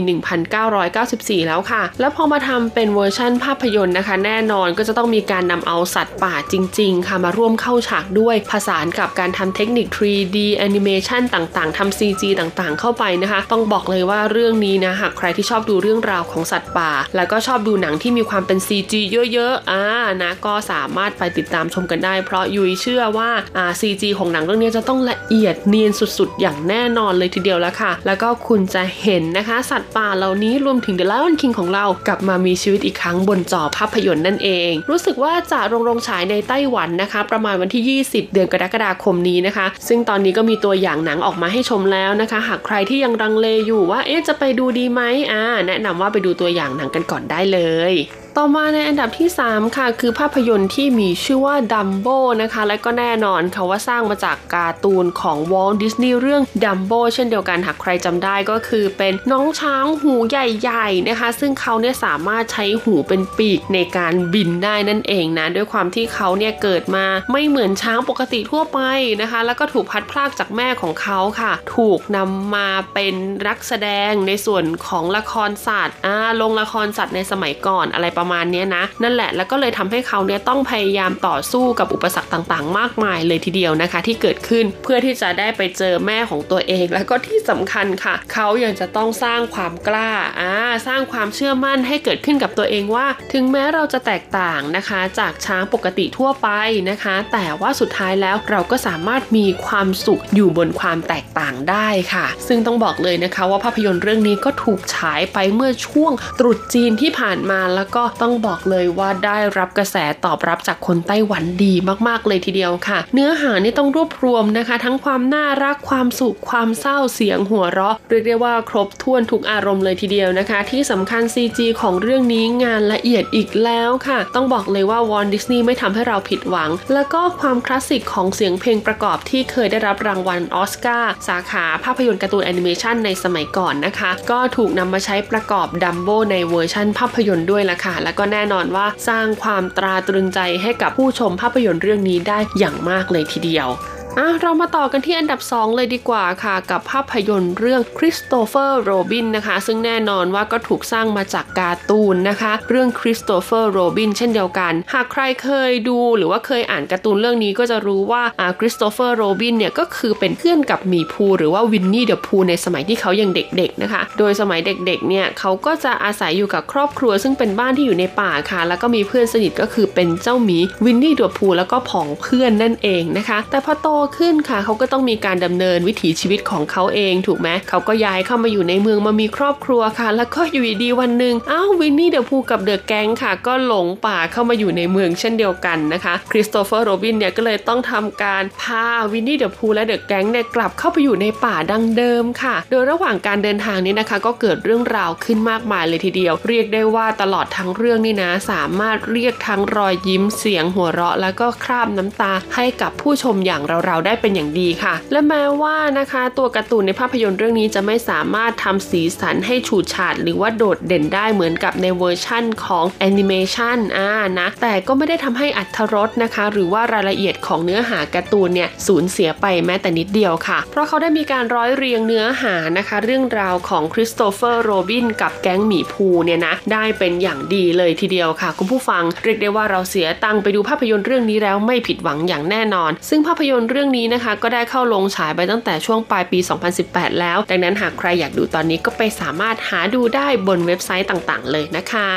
1994 แล้วค่ะ แล้วพอมาทำเป็นเวอร์ชั่นภาพยนตร์นะคะ แน่นอนก็จะต้องมีการนำเอาสัตว์ป่าจริง ๆ ค่ะมาร่วมเข้าฉากด้วยผสานกับการทำเทคนิค 3D animation ต่างๆทำ CG ต่างๆ เข้าไปนะคะ ต้องบอกเลยว่าเรื่องนี้นะหากใครที่ชอบดูเรื่องราวของสัตว์ป่า แล้วก็ชอบดูหนังที่มีความเป็น CG เยอะๆอ่านะก็สามารถไปติดตามชมกันได้ เพราะยุ้ยเชื่อว่าอ่า CG ของหนังเรื่องนี้จะต้องละเอียดเนียนสุดๆ อย่างแน่นอนเลยทีเดียวแล้วค่ะ แล้วก็คุณจะเห็นนะคะ สัตว์ป่าเหล่านี้รวมถึง The Lion King ของเรากลับมามีชีวิตอีกครั้งบนจอภาพยนตร์นั่นเอง รู้สึกว่าจะโรงโรงฉายในไต้หวันนะคะ ประมาณวันที่ 20 เดือนกรกฎาคมนี้นะคะ ซึ่งตอนนี้ก็มีตัวอย่างหนังออกมาให้ชมแล้วนะคะ หากใครที่ยังรังเลอยู่ว่าเอ๊ะจะไปดูดีไหมอ่าแนะนำว่าไปดูตัวอย่างหนังกันก่อนได้เลย ต่อมาในอันดับที่ 3 ค่ะ คือภาพยนตร์ที่มีชื่อว่าดัมโบนะคะ และก็แน่นอนค่ะว่าสร้างมาจากการ์ตูนของวอลดิสนีย์เรื่องดัมโบเช่นเดียวกันหากใครจำได้ก็คือเป็นน้องช้างหูใหญ่ๆนะคะ ซึ่งเขาเนี่ยสามารถใช้หูเป็นปีกในการบินได้นั่นเองนะ ด้วยความที่เขาเนี่ยเกิดมาไม่เหมือนช้างปกติทั่วไปนะคะ แล้วก็ถูกพัดพลากจากแม่ของเขาค่ะ ถูกนำมาเป็นนักแสดงในส่วนของละครสัตว์อ่าลงละครสัตว์ในสมัยก่อนอะไรประมาณนี้นะ นั่นแหละแล้วก็เลยทำให้เขาเนี่ยต้องพยายามต่อสู้กับอุปสรรคต่างๆ มากมายเลยทีเดียวนะคะ ที่เกิดขึ้นเพื่อที่จะได้ไปเจอแม่ของตัวเอง แล้วก็ที่สำคัญค่ะ เขายังจะต้องสร้างความกล้าอ่าสร้างความเชื่อมั่นให้เกิดขึ้นกับตัวเองว่า ถึงแม้เราจะแตกต่างนะคะ จากช้างปกติทั่วไปนะคะ แต่ว่าสุดท้ายแล้วเราก็สามารถมีความสุขอยู่บนความแตกต่างได้ค่ะ ซึ่งต้องบอกเลยนะคะว่าภาพยนตร์เรื่องนี้ก็ถูกฉายไปเมื่อช่วงตรุษจีนที่ผ่านมาแล้วก็ต้องบอกเลยว่าได้รับกระแสตอบรับจากคนไต้หวันดีมากๆเลยทีเดียวค่ะ เนื้อหานี่ต้องรวบรวมนะคะ ทั้งความน่ารักความสุขความเศร้าเสียงหัวเราะเรียกได้ว่าครบถ้วนทุกอารมณ์เลยทีเดียวนะคะ ที่สำคัญ CG ของเรื่องนี้งานละเอียดอีกแล้วค่ะ ต้องบอกเลยว่าวอลต์ดิสนีย์ไม่ทำให้เราผิดหวัง แล้วก็ความคลาสสิกของเสียงเพลงประกอบที่เคยได้รับรางวัลออสการ์สาขาภาพยนตร์การ์ตูนแอนิเมชันในสมัยก่อนนะคะ ก็ถูกนำมาใช้ประกอบดัมโบในเวอร์ชันภาพยนตร์ด้วยล่ะค่ะและก็แน่นอนว่าสร้างความตราตรึงใจให้กับผู้ชมภาพยนตร์เรื่องนี้ได้อย่างมากเลยทีเดียว อะเรามาต่อกันที่อันดับ 2 เลยดีกว่าค่ะ กับภาพยนตร์เรื่องคริสโตเฟอร์โรบินนะคะ ซึ่งแน่นอนว่าก็ถูกสร้างมาจากการ์ตูนนะคะ เรื่องคริสโตเฟอร์โรบินเช่นเดียวกัน หากใครเคยดูหรือว่าเคยอ่านการ์ตูนเรื่องนี้ก็จะรู้ว่าอ่าคริสโตเฟอร์โรบินเนี่ยก็คือเป็นเพื่อนกับหมีพูห์หรือว่าวินนี่เดอะพูห์ในสมัยที่เขายังเด็กๆนะคะ โดยสมัยเด็กๆเนี่ยเขาก็จะอาศัยอยู่กับครอบครัว ซึ่งเป็นบ้านที่อยู่ในป่าค่ะ แล้วก็มีเพื่อนสนิทก็คือเป็นเจ้าหมีวินนี่เดอะพูห์แล้วก็ผองเพื่อนนั่นเองนะคะ แต่พอโตขึ้นค่ะเขาก็ต้องมีการดำเนินวิถีชีวิตของเขาเองถูกไหมเขาก็ย้ายเข้ามาอยู่ในเมืองมามีครอบครัวค่ะ แล้วก็อยู่ดีวันหนึ่งอ้าววินนี่เดอะพูห์กับ the gang ค่ะ ก็หลงป่าเข้ามาอยู่ในเมืองเช่นเดียวกันนะคะคริสโตเฟอร์โรบินเนี่ยก็เลยต้องทำการพาวินนี่เดอะพูห์และ the gang เนี่ยกลับเข้าไปอยู่ในป่าดังเดิมค่ะ โดยระหว่างการเดินทางนี้นะคะ ก็เกิดเรื่องราวขึ้นมากมายเลยทีเดียว เรียกได้ว่าตลอดทั้งเรื่องนี่นะ สามารถเรียกทั้งรอยยิ้มเสียงหัวเราะ แล้วก็คราบน้ำตาให้กับผู้ชมอย่างเราๆได้เป็นอย่างดีค่ะ และแม้ว่านะคะตัวการ์ตูนในภาพยนตร์เรื่องนี้จะไม่สามารถทำสีสันให้ฉูดฉาดหรือว่าโดดเด่นได้เหมือนกับในเวอร์ชั่นของแอนิเมชันอ่านะแต่ก็ไม่ได้ทำให้อรรถรสนะคะ หรือว่ารายละเอียดของเนื้อหาการ์ตูนเนี่ยสูญเสียไปแม้แต่นิดเดียวค่ะ เพราะเขาได้มีการร้อยเรียงเนื้อหานะคะ เรื่องราวของคริสโตเฟอร์โรบินกับแก๊งหมีพูห์เนี่ยนะได้เป็นอย่างดีเลยทีเดียวค่ะ คุณผู้ฟังเรียกได้ว่าเราเสียตังค์ไปดูภาพยนตร์เรื่องนี้แล้วไม่ผิดหวังอย่างแน่นอน ซึ่งภาพยนตร์เรื่องนี้นะคะ ก็ได้เข้าลงฉายไปตั้งแต่ช่วงปลายปี 2018 แล้ว ดังนั้นหากใครอยากดูตอนนี้ก็ไปสามารถหาดูได้บนเว็บไซต์ต่างๆ เลยนะคะ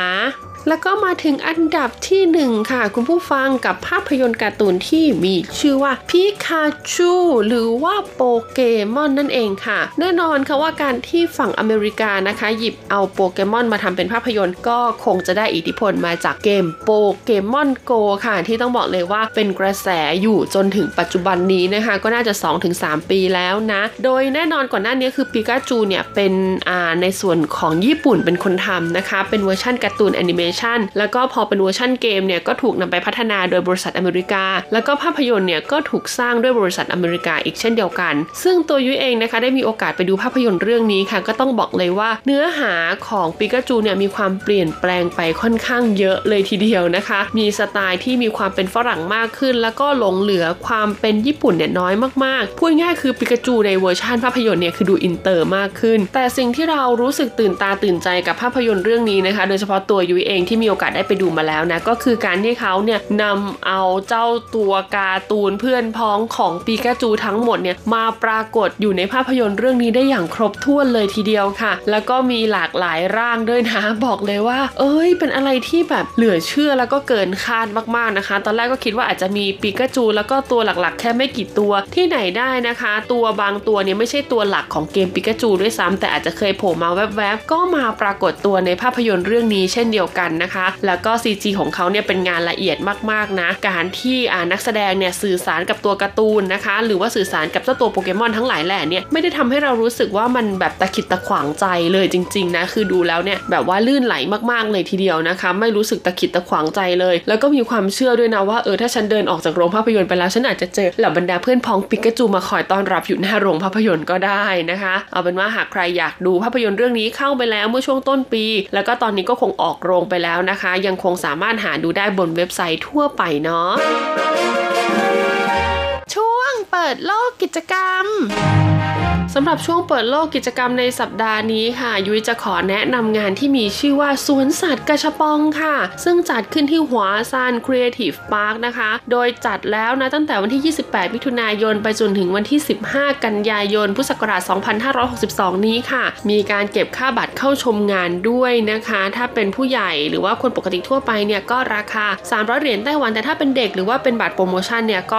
แล้วก็มาถึงอันดับที่หนึ่งค่ะ คุณผู้ฟังกับภาพยนตร์การ์ตูนที่มีชื่อว่าพิคาชูหรือว่าโปเกมอนนั่นเองค่ะ แน่นอนค่ะว่าการที่ฝั่งอเมริกานะคะ หยิบเอาโปเกมอนมาทำเป็นภาพยนตร์ก็คงจะได้อิทธิพลมาจากเกมโปเกมอนโกค่ะ ที่ต้องบอกเลยว่าเป็นกระแสอยู่จนถึงปัจจุบันนี้นะคะ ก็น่าจะ 2-3 ปีแล้วนะ โดยแน่นอนก่อนหน้านี้คือปิกาจูเนี่ยเป็นอ่าในส่วนของญี่ปุ่นเป็นคนทำนะคะ เป็นเวอร์ชันการ์ตูนแอนิเมชันแล้วก็พอเป็นเวอร์ชันเกมเนี่ยก็ถูกนำไปพัฒนาโดยบริษัทอเมริกา แล้วก็ภาพยนตร์เนี่ยก็ถูกสร้างด้วยบริษัทอเมริกาอีกเช่นเดียวกัน ซึ่งตัวยุ้ยเองนะคะได้มีโอกาสไปดูภาพยนตร์เรื่องนี้ค่ะ ก็ต้องบอกเลยว่าเนื้อหาของปิกาจูเนี่ยมีความเปลี่ยนแปลงไปค่อนข้างเยอะเลยทีเดียวนะคะ มีสไตล์ที่มีความเป็นฝรั่งมากขึ้น แล้วก็หลงเหลือความเป็นญี่ปุ่นเนี่ยน้อยมากๆพูดง่ายคือปิกาจูในเวอร์ชันภาพยนตร์เนี่ยคือดูอินเตอร์มากขึ้น แต่สิ่งที่เรารู้สึกตื่นตาตื่นใจกับภาพยนตร์เรื่องนี้นะคะ โดยเฉพาะตัวยุ้ยเองที่มีโอกาสได้ไปดูมาแล้วนะ ก็คือการที่เขาเนี่ยนำเอาเจ้าตัวการ์ตูนเพื่อนพ้องของปิกาจูทั้งหมดเนี่ยมาปรากฏอยู่ในภาพยนตร์เรื่องนี้ได้อย่างครบถ้วนเลยทีเดียวค่ะ แล้วก็มีหลากหลายร่างด้วยนะ บอกเลยว่า เอ้ย เป็นอะไรที่แบบเหลือเชื่อแล้วก็เกินคาดมากๆนะคะ ตอนแรกก็คิดว่าอาจจะมีปิกาจู แล้วก็ตัวหลักๆ แค่ไม่กี่ตัวที่ไหนได้นะคะ ตัวบางตัวเนี่ยไม่ใช่ตัวหลักของเกมปิกาจูด้วยซ้ำแต่อาจจะเคยโผล่มาแวบๆก็มาปรากฏตัวในภาพยนตร์เรื่องนี้เช่นเดียวกันนะคะ แล้วก็ CG ของเขาเนี่ยเป็นงานละเอียดมากๆนะ การที่อ่านักแสดงเนี่ยสื่อสารกับตัวการ์ตูนนะคะ หรือว่าสื่อสารกับเจ้าตัวโปเกมอนทั้งหลายแหล่เนี่ยไม่ได้ทำให้เรารู้สึกว่ามันแบบตะขิดตะขวางใจเลยจริงๆนะคือดูแล้วเนี่ยแบบว่าลื่นไหลมากๆเลยทีเดียวนะคะ ไม่รู้สึกตะขิดตะขวางใจเลย แล้วก็มีความเชื่อด้วยนะว่าเออถ้าฉันเดินออกจากโรงภาพยนตร์ไปแล้วฉันอาจจะเจอเหล่าบรรดาเพื่อนพ้องปิกาจูมาคอยต้อนรับอยู่หน้าโรงภาพยนตร์ก็ได้นะคะ เอาเป็นว่าหากใครอยากดูภาพยนตร์เรื่องนี้เข้าไปแล้วเมื่อช่วงต้นปี แล้วก็ตอนนี้ก็คงออกโรงไปแล้วนะคะ ยังคงสามารถหาดูได้บนเว็บไซต์ทั่วไปเนาะช่วงเปิดโลกกิจกรรม สำหรับช่วงเปิดโลกกิจกรรมในสัปดาห์นี้ค่ะ ยุ้ยจะขอแนะนำงานที่มีชื่อว่าสวนสัตว์กระชปองค่ะ ซึ่งจัดขึ้นที่หัวซาน Creative Park นะคะ โดยจัดแล้วนะตั้งแต่วันที่ 28 มิถุนายน ไปจนถึงวันที่ 15 กันยายน พุทธศักราช 2562 นี้ค่ะ มีการเก็บค่าบัตรเข้าชมงานด้วยนะคะ ถ้าเป็นผู้ใหญ่หรือว่าคนปกติทั่วไปเนี่ยก็ราคา 300 เหรียญไต้หวัน แต่ถ้าเป็นเด็กหรือว่าเป็นบัตรโปรโมชั่นเนี่ยก็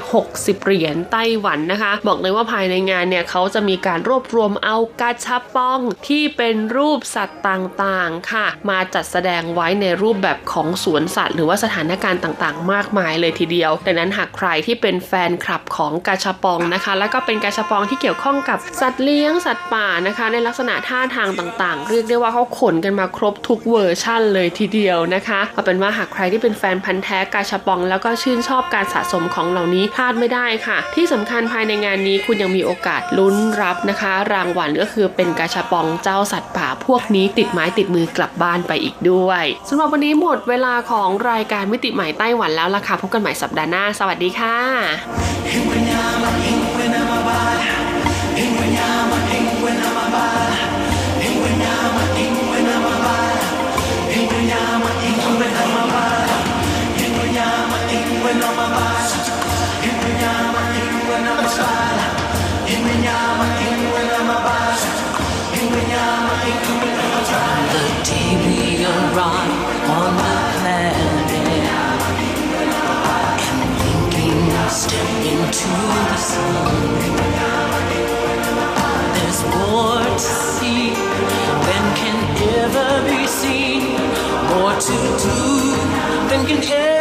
260 เหรียญไต้หวันนะคะ บอกเลยว่าภายในงานเนี่ยเขาจะมีการรวบรวมเอากาชาปองที่เป็นรูปสัตว์ต่างๆค่ะ มาจัดแสดงไว้ในรูปแบบของสวนสัตว์ หรือว่าสถานการณ์ต่างๆ มากมายเลยทีเดียว ดังนั้นหากใครที่เป็นแฟนคลับของกาชาปองนะคะ แล้วก็เป็นกาชาปองที่เกี่ยวข้องกับสัตว์เลี้ยงสัตว์ป่านะคะ ในลักษณะท่าทางต่างๆ เรียกได้ว่าเขาขนกันมาครบทุกเวอร์ชั่นเลยทีเดียวนะคะเอาเป็นว่าหากใครที่เป็นแฟนพันธ์แท้กาชาปอง แล้วก็ชื่นชอบการสะสมของเหล่านี้พลาดไม่ได้ค่ะ ที่สำคัญภายในงานนี้คุณยังมีโอกาสลุ้นรับนะคะ รางวัลก็คือเป็นกาชาปองเจ้าสัตว์ป่าพวกนี้ติดไม้ติดมือกลับบ้านไปอีกด้วยสำหรับวันนี้หมดเวลาของรายการมิติใหม่ไต้หวันแล้วล่ะค่ะพบกันใหม่สัปดาห์หน้า สวัสดีค่ะ run on the planet. And linking step into the sun. There's more to see than can ever be seen, more to do than can ever.